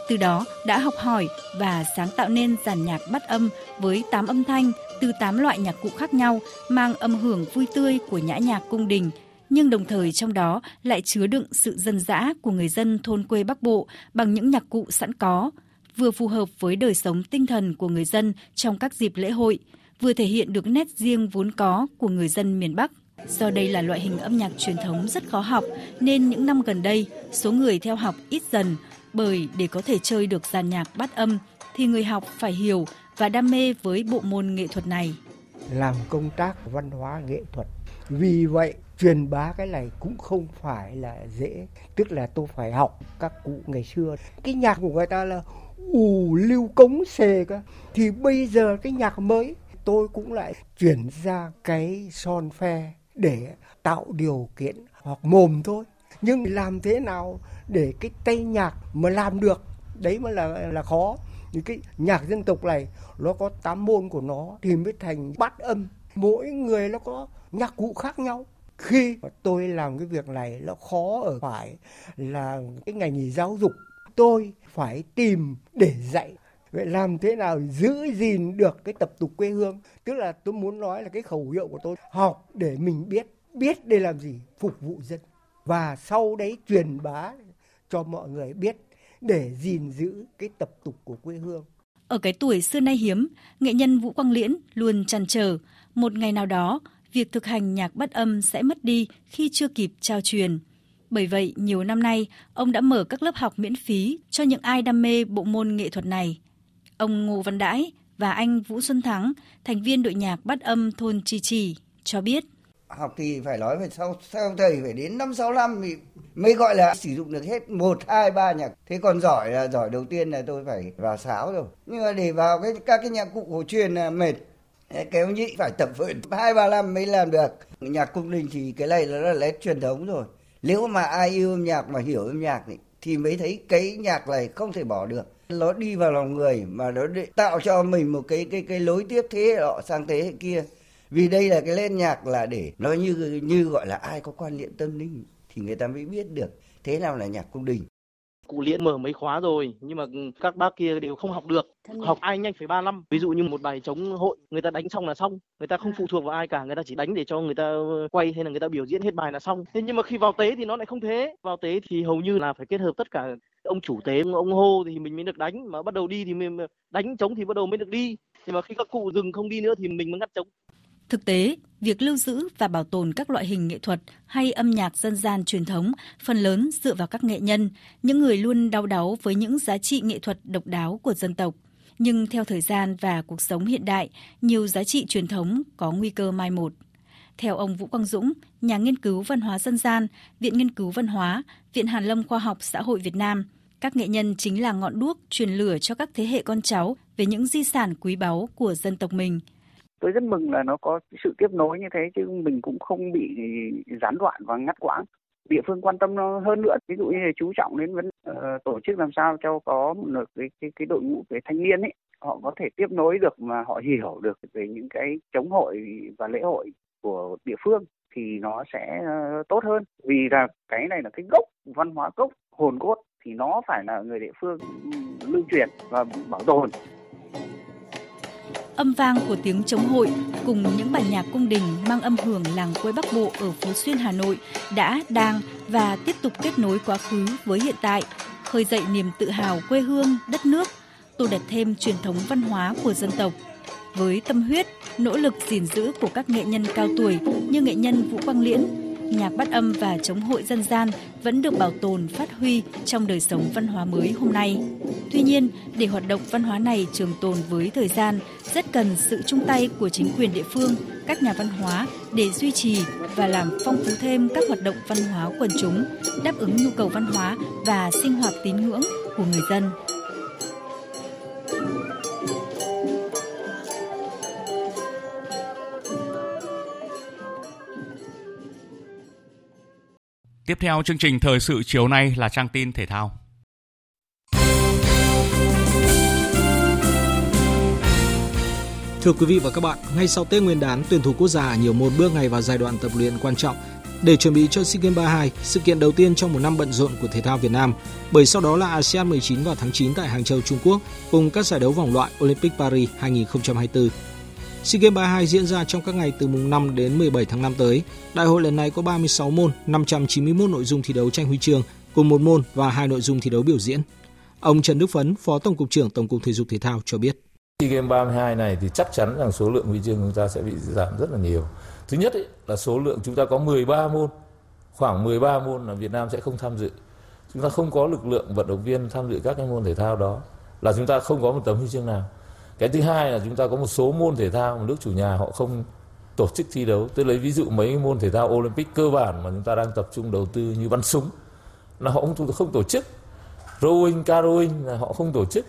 Từ đó đã học hỏi và sáng tạo nên giàn nhạc bắt âm với 8 âm thanh từ 8 loại nhạc cụ khác nhau mang âm hưởng vui tươi của nhã nhạc cung đình nhưng đồng thời trong đó lại chứa đựng sự dân dã của người dân thôn quê Bắc Bộ bằng những nhạc cụ sẵn có, vừa phù hợp với đời sống tinh thần của người dân trong các dịp lễ hội, vừa thể hiện được nét riêng vốn có của người dân miền Bắc. Do đây là loại hình âm nhạc truyền thống rất khó học, nên những năm gần đây, số người theo học ít dần, bởi để có thể chơi được dàn nhạc bắt âm thì người học phải hiểu và đam mê với bộ môn nghệ thuật này. Làm công tác văn hóa nghệ thuật. Vì vậy, truyền bá cái này cũng không phải là dễ. Tức là tôi phải học các cụ ngày xưa. Cái nhạc của người ta là ù lưu cống xề cơ. Thì bây giờ cái nhạc mới tôi cũng lại chuyển ra cái son phe để tạo điều kiện hoặc mồm thôi. Nhưng làm thế nào để cái tay nhạc mà làm được? Đấy mới là là khó. Những cái nhạc dân tộc này, nó có tám môn của nó thì mới thành bát âm. Mỗi người nó có nhạc cụ khác nhau. Khi mà tôi làm cái việc này, nó khó ở phải là cái ngành nghề giáo dục. Tôi phải tìm để dạy vậy làm thế nào giữ gìn được cái tập tục quê hương tức là tôi muốn nói là cái khẩu hiệu của tôi học để mình biết biết để làm gì phục vụ dân và sau đấy truyền bá cho mọi người biết để gìn giữ cái tập tục của quê hương. Ở cái tuổi xưa nay hiếm, nghệ nhân Vũ Quang Liễn luôn chăn trở một ngày nào đó việc thực hành nhạc bắt âm sẽ mất đi khi chưa kịp trao truyền. Bởi vậy, nhiều năm nay, ông đã mở các lớp học miễn phí cho những ai đam mê bộ môn nghệ thuật này. Ông Ngô Văn Đãi và anh Vũ Xuân Thắng, thành viên đội nhạc bắt âm thôn Chi Trì, cho biết. Học thì phải nói về sau sau thầy phải đến năm sáu năm thì mới gọi là sử dụng được hết một hai ba nhạc. Thế còn giỏi là giỏi đầu tiên là tôi phải vào sáo rồi. Nhưng mà để vào cái các cái nhạc cụ cổ truyền là mệt. Kéo nhị phải tập luyện hai ba năm mới làm được. Nhạc cung đình thì cái này là nét truyền thống rồi. Nếu mà ai yêu âm nhạc mà hiểu âm nhạc thì, thì mới thấy cái nhạc này không thể bỏ được nó đi vào lòng người mà nó tạo cho mình một cái cái cái lối tiếp thế họ sang thế hệ kia. Vì đây là cái lên nhạc là để nó như như gọi là ai có quan niệm tâm linh thì người ta mới biết được thế nào là nhạc cung đình cụ liễn mở mấy khóa rồi nhưng mà các bác kia đều không học được. Học ai nhanh phải ba năm. Ví dụ như một bài chống hội người ta đánh xong là xong. Người ta không phụ thuộc vào ai cả người ta chỉ đánh để cho người ta quay hay là người ta biểu diễn hết bài là xong. Thế nhưng mà khi vào tế thì nó lại không thế. Vào tế thì hầu như là phải kết hợp tất cả ông chủ tế ông hô thì mình mới được đánh. Mà bắt đầu đi thì mình đánh chống thì bắt đầu mới được đi. Nhưng mà khi các cụ dừng không đi nữa thì mình mới ngắt chống Thực tế, việc lưu giữ và bảo tồn các loại hình nghệ thuật hay âm nhạc dân gian truyền thống phần lớn dựa vào các nghệ nhân, những người luôn đau đáu với những giá trị nghệ thuật độc đáo của dân tộc. Nhưng theo thời gian và cuộc sống hiện đại, nhiều giá trị truyền thống có nguy cơ mai một. Theo ông Vũ Quang Dũng, nhà nghiên cứu văn hóa dân gian, Viện Nghiên cứu Văn hóa, Viện Hàn lâm Khoa học Xã hội Việt Nam, các nghệ nhân chính là ngọn đuốc truyền lửa cho các thế hệ con cháu về những di sản quý báu của dân tộc mình – tôi rất mừng là nó có sự tiếp nối như thế chứ mình cũng không bị gián đoạn và ngắt quãng. Địa phương quan tâm nó hơn nữa ví dụ như là chú trọng đến vấn uh, tổ chức làm sao cho có một cái cái, cái đội ngũ về thanh niên ấy họ có thể tiếp nối được mà họ hiểu được về những cái chống hội và lễ hội của địa phương thì nó sẽ uh, tốt hơn. Vì là cái này là cái gốc văn hóa gốc hồn cốt thì nó phải là người địa phương lưu truyền và bảo tồn. Âm vang của tiếng chống hội cùng những bản nhạc cung đình mang âm hưởng làng quê Bắc Bộ ở Phú Xuyên Hà Nội đã, đang và tiếp tục kết nối quá khứ với hiện tại, khơi dậy niềm tự hào quê hương, đất nước, tô đẹp thêm truyền thống văn hóa của dân tộc. Với tâm huyết, nỗ lực gìn giữ của các nghệ nhân cao tuổi như nghệ nhân Vũ Quang Liễn, nhạc bắt âm và chống hội dân gian vẫn được bảo tồn phát huy trong đời sống văn hóa mới hôm nay. Tuy nhiên, để hoạt động văn hóa này trường tồn với thời gian, rất cần sự chung tay của chính quyền địa phương, các nhà văn hóa để duy trì và làm phong phú thêm các hoạt động văn hóa quần chúng, đáp ứng nhu cầu văn hóa và sinh hoạt tín ngưỡng của người dân. Tiếp theo chương trình thời sự chiều nay là trang tin thể thao. Thưa quý vị và các bạn, ngay sau Tết Nguyên đán, tuyển thủ quốc gia nhiều môn bước ngay vào giai đoạn tập luyện quan trọng để chuẩn bị cho SEA Games 32, sự kiện đầu tiên trong một năm bận rộn của thể thao Việt Nam, bởi sau đó là ASEAN 19 vào tháng 9 tại Hàng Châu, Trung Quốc cùng các giải đấu vòng loại Olympic Paris 2024. SEA Games 32 diễn ra trong các ngày từ mùng 5 đến 17 tháng 5 tới. Đại hội lần này có 36 môn, 591 nội dung thi đấu tranh huy chương, cùng một môn và hai nội dung thi đấu biểu diễn. Ông Trần Đức Phấn, Phó Tổng cục trưởng Tổng cục Thể dục Thể thao cho biết. SEA Games 32 này thì chắc chắn rằng số lượng huy chương chúng ta sẽ bị giảm rất là nhiều. Thứ nhất ấy, là số lượng chúng ta có 13 môn, khoảng 13 môn là Việt Nam sẽ không tham dự. Chúng ta không có lực lượng vận động viên tham dự các cái môn thể thao đó là chúng ta không có một tấm huy chương nào. Cái thứ hai là chúng ta có một số môn thể thao mà nước chủ nhà họ không tổ chức thi đấu. Tôi lấy ví dụ mấy môn thể thao Olympic cơ bản mà chúng ta đang tập trung đầu tư như bắn súng. Là họ không, không tổ chức. Rowing, canoeing là họ không tổ chức.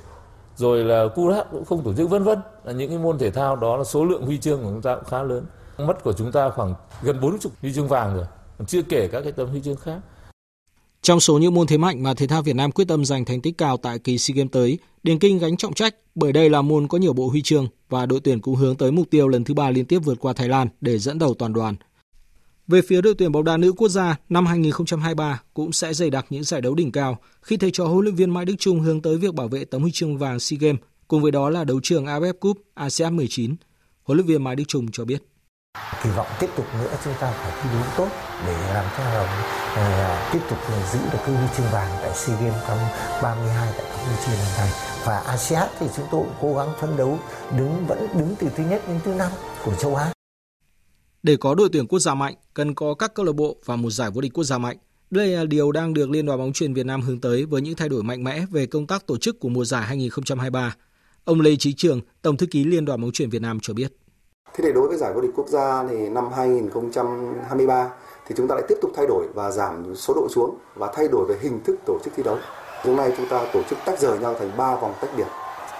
Rồi là Kurat cũng không tổ chức vân vân. Là những cái môn thể thao đó là số lượng huy chương của chúng ta cũng khá lớn. Mất của chúng ta khoảng gần 40 huy chương vàng rồi. Chưa kể các cái tấm huy chương khác trong số những môn thế mạnh mà thể thao Việt Nam quyết tâm giành thành tích cao tại kỳ SEA Games tới, Điền Kinh gánh trọng trách bởi đây là môn có nhiều bộ huy chương và đội tuyển cũng hướng tới mục tiêu lần thứ ba liên tiếp vượt qua Thái Lan để dẫn đầu toàn đoàn. Về phía đội tuyển bóng đá nữ quốc gia, năm 2023 cũng sẽ dày đặc những giải đấu đỉnh cao khi thầy trò huấn luyện viên Mai Đức Chung hướng tới việc bảo vệ tấm huy chương vàng SEA Games, cùng với đó là đấu trường AFF Cup ASEAN 19. Huấn luyện viên Mai Đức Chung cho biết. Kỳ vọng tiếp tục nữa chúng ta phải thi đấu tốt để làm cho uh, tiếp tục ờ, giữ được cái huy chương vàng tại SEA Games năm 32 tại Campuchia lần này và ASEAN thì chúng tôi cũng cố gắng phấn đấu đứng vẫn đứng từ thứ nhất đến thứ năm của châu Á. Để có đội tuyển quốc gia mạnh, cần có các câu lạc bộ và một giải vô địch quốc gia mạnh. Đây là điều đang được Liên đoàn bóng chuyền Việt Nam hướng tới với những thay đổi mạnh mẽ về công tác tổ chức của mùa giải 2023. Ông Lê Chí Trường, Tổng thư ký Liên đoàn bóng chuyền Việt Nam cho biết. Thế để đối với giải vô địch quốc gia thì năm 2023 thì chúng ta lại tiếp tục thay đổi và giảm số đội xuống và thay đổi về hình thức tổ chức thi đấu. Hôm nay chúng ta tổ chức tách rời nhau thành 3 vòng tách biệt.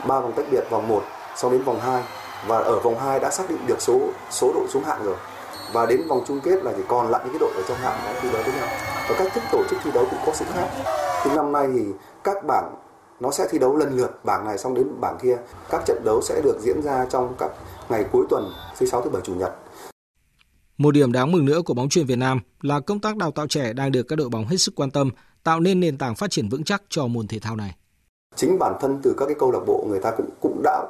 3 vòng tách biệt vòng 1, sau đến vòng 2 và ở vòng 2 đã xác định được số số đội xuống hạng rồi và đến vòng chung kết là chỉ còn lại những cái đội ở trong hạng đã thi đấu với nhau và cách thức tổ chức thi đấu cũng có sự khác thì năm nay thì các bảng nó sẽ thi đấu lần lượt bảng này xong đến bảng kia các trận đấu sẽ được diễn ra trong các ngày cuối tuần thứ sáu thứ bảy chủ nhật. Một điểm đáng mừng nữa của bóng chuyền Việt Nam là công tác đào tạo trẻ đang được các đội bóng hết sức quan tâm, tạo nên nền tảng phát triển vững chắc cho môn thể thao này. Chính bản thân từ các cái câu lạc bộ người ta cũng cũng đã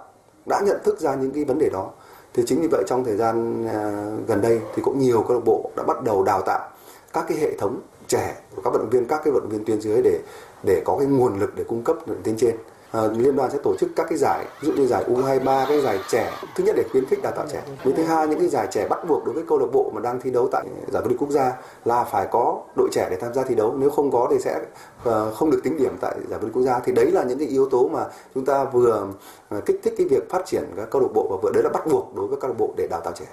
đã nhận thức ra những cái vấn đề đó. Thì chính vì vậy trong thời gian à, gần đây thì cũng nhiều câu lạc bộ đã bắt đầu đào tạo các cái hệ thống trẻ của các vận động viên các cái vận động viên tuyến dưới để để có cái nguồn lực để cung cấp đến trên à, liên đoàn sẽ tổ chức các cái giải ví dụ như giải U23 cái giải trẻ thứ nhất để khuyến khích đào tạo trẻ. Với thứ hai những cái giải trẻ bắt buộc đối với câu lạc bộ mà đang thi đấu tại giải vô địch quốc gia là phải có đội trẻ để tham gia thi đấu. Nếu không có thì sẽ ờ, không được tính điểm tại giải vô địch quốc gia. Thì đấy là những cái yếu tố mà chúng ta vừa ờ, kích thích cái việc phát triển các câu lạc bộ và vừa đấy là bắt buộc đối với câu lạc bộ để đào tạo trẻ.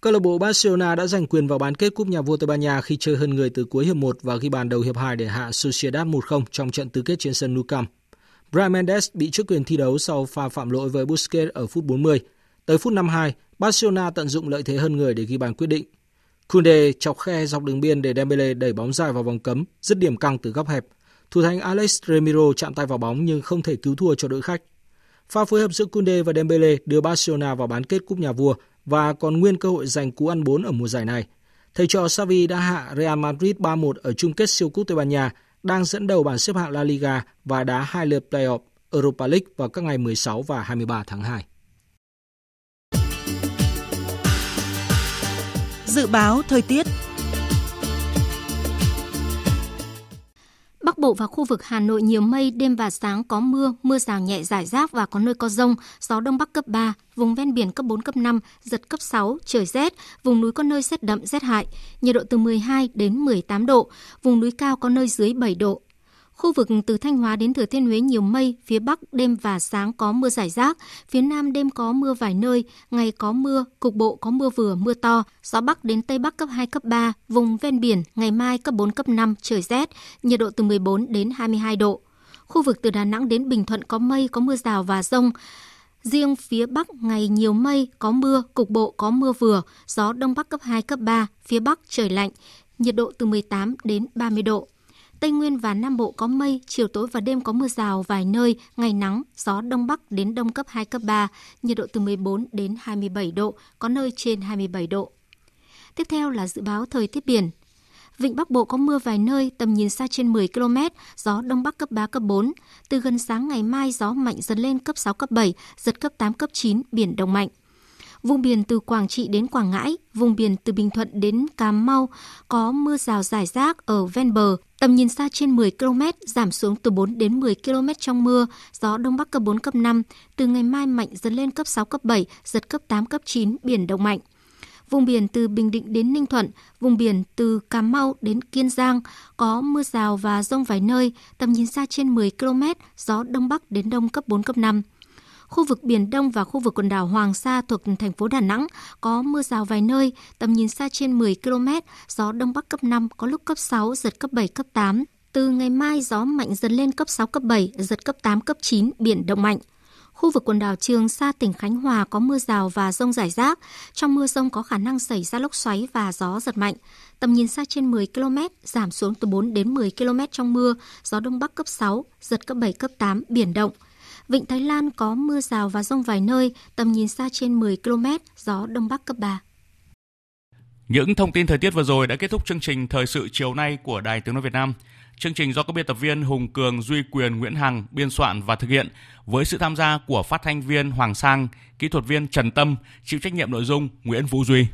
Câu lạc bộ Barcelona đã giành quyền vào bán kết cúp nhà vua Tây Ban Nha khi chơi hơn người từ cuối hiệp 1 và ghi bàn đầu hiệp 2 để hạ Sociedad 1-0 trong trận tứ kết trên sân Nou Camp. Brian Mendes bị trước quyền thi đấu sau pha phạm lỗi với Busquets ở phút 40. Tới phút 52, Barcelona tận dụng lợi thế hơn người để ghi bàn quyết định. Kunde chọc khe dọc đường biên để Dembele đẩy bóng dài vào vòng cấm, dứt điểm căng từ góc hẹp. Thủ thành Alex Remiro chạm tay vào bóng nhưng không thể cứu thua cho đội khách. Pha phối hợp giữa Kunde và Dembele đưa Barcelona vào bán kết cúp nhà vua và còn nguyên cơ hội giành cú ăn 4 ở mùa giải này. Thầy trò Xavi đã hạ Real Madrid 3-1 ở chung kết siêu cúp Tây Ban Nha đang dẫn đầu bảng xếp hạng La Liga và đá hai lượt playoff, Europa League vào các ngày 16 và 23 tháng 2. Dự báo thời tiết Bắc Bộ và khu vực Hà Nội nhiều mây, đêm và sáng có mưa, mưa rào nhẹ rải rác và có nơi có rông, gió đông bắc cấp 3, vùng ven biển cấp 4, cấp 5, giật cấp 6, trời rét, vùng núi có nơi rét đậm, rét hại, nhiệt độ từ 12 đến 18 độ, vùng núi cao có nơi dưới 7 độ. Khu vực từ Thanh Hóa đến Thừa Thiên Huế nhiều mây, phía Bắc đêm và sáng có mưa rải rác, phía Nam đêm có mưa vài nơi, ngày có mưa, cục bộ có mưa vừa, mưa to, gió Bắc đến Tây Bắc cấp 2, cấp 3, vùng ven biển ngày mai cấp 4, cấp 5, trời rét, nhiệt độ từ 14 đến 22 độ. Khu vực từ Đà Nẵng đến Bình Thuận có mây, có mưa rào và rông. Riêng phía Bắc ngày nhiều mây, có mưa, cục bộ có mưa vừa, gió Đông Bắc cấp 2, cấp 3, phía Bắc trời lạnh, nhiệt độ từ 18 đến 30 độ. Tây Nguyên và Nam Bộ có mây, chiều tối và đêm có mưa rào vài nơi, ngày nắng, gió đông bắc đến đông cấp 2 cấp 3, nhiệt độ từ 14 đến 27 độ, có nơi trên 27 độ. Tiếp theo là dự báo thời tiết biển. Vịnh Bắc Bộ có mưa vài nơi, tầm nhìn xa trên 10 km, gió Đông Bắc cấp 3, cấp 4. Từ gần sáng ngày mai, gió mạnh dần lên cấp 6, cấp 7, giật cấp 8, cấp 9, biển động mạnh. Vùng biển từ Quảng Trị đến Quảng Ngãi, vùng biển từ Bình Thuận đến Cà Mau có mưa rào rải rác ở ven bờ, tầm nhìn xa trên 10 km, giảm xuống từ 4 đến 10 km trong mưa, gió Đông Bắc cấp 4, cấp 5. Từ ngày mai mạnh dần lên cấp 6, cấp 7, giật cấp 8, cấp 9, biển động mạnh. Vùng biển từ Bình Định đến Ninh Thuận, vùng biển từ Cà Mau đến Kiên Giang có mưa rào và rông vài nơi, tầm nhìn xa trên 10 km, gió Đông Bắc đến Đông cấp 4, cấp 5. Khu vực Biển Đông và khu vực quần đảo Hoàng Sa thuộc thành phố Đà Nẵng có mưa rào vài nơi, tầm nhìn xa trên 10 km, gió Đông Bắc cấp 5, có lúc cấp 6, giật cấp 7, cấp 8. Từ ngày mai gió mạnh dần lên cấp 6, cấp 7, giật cấp 8, cấp 9, biển động mạnh. Khu vực quần đảo Trường Sa, tỉnh Khánh Hòa có mưa rào và rông rải rác. Trong mưa rông có khả năng xảy ra lốc xoáy và gió giật mạnh. Tầm nhìn xa trên 10 km, giảm xuống từ 4 đến 10 km trong mưa, gió Đông Bắc cấp 6, giật cấp 7, cấp 8, biển động. Vịnh Thái Lan có mưa rào và rông vài nơi, tầm nhìn xa trên 10 km, gió Đông Bắc cấp 3. Những thông tin thời tiết vừa rồi đã kết thúc chương trình Thời sự chiều nay của Đài Tiếng Nói Việt Nam. Chương trình do các biên tập viên Hùng Cường, Duy Quyền, Nguyễn Hằng biên soạn và thực hiện với sự tham gia của phát thanh viên Hoàng Sang, kỹ thuật viên Trần Tâm, chịu trách nhiệm nội dung Nguyễn Vũ Duy.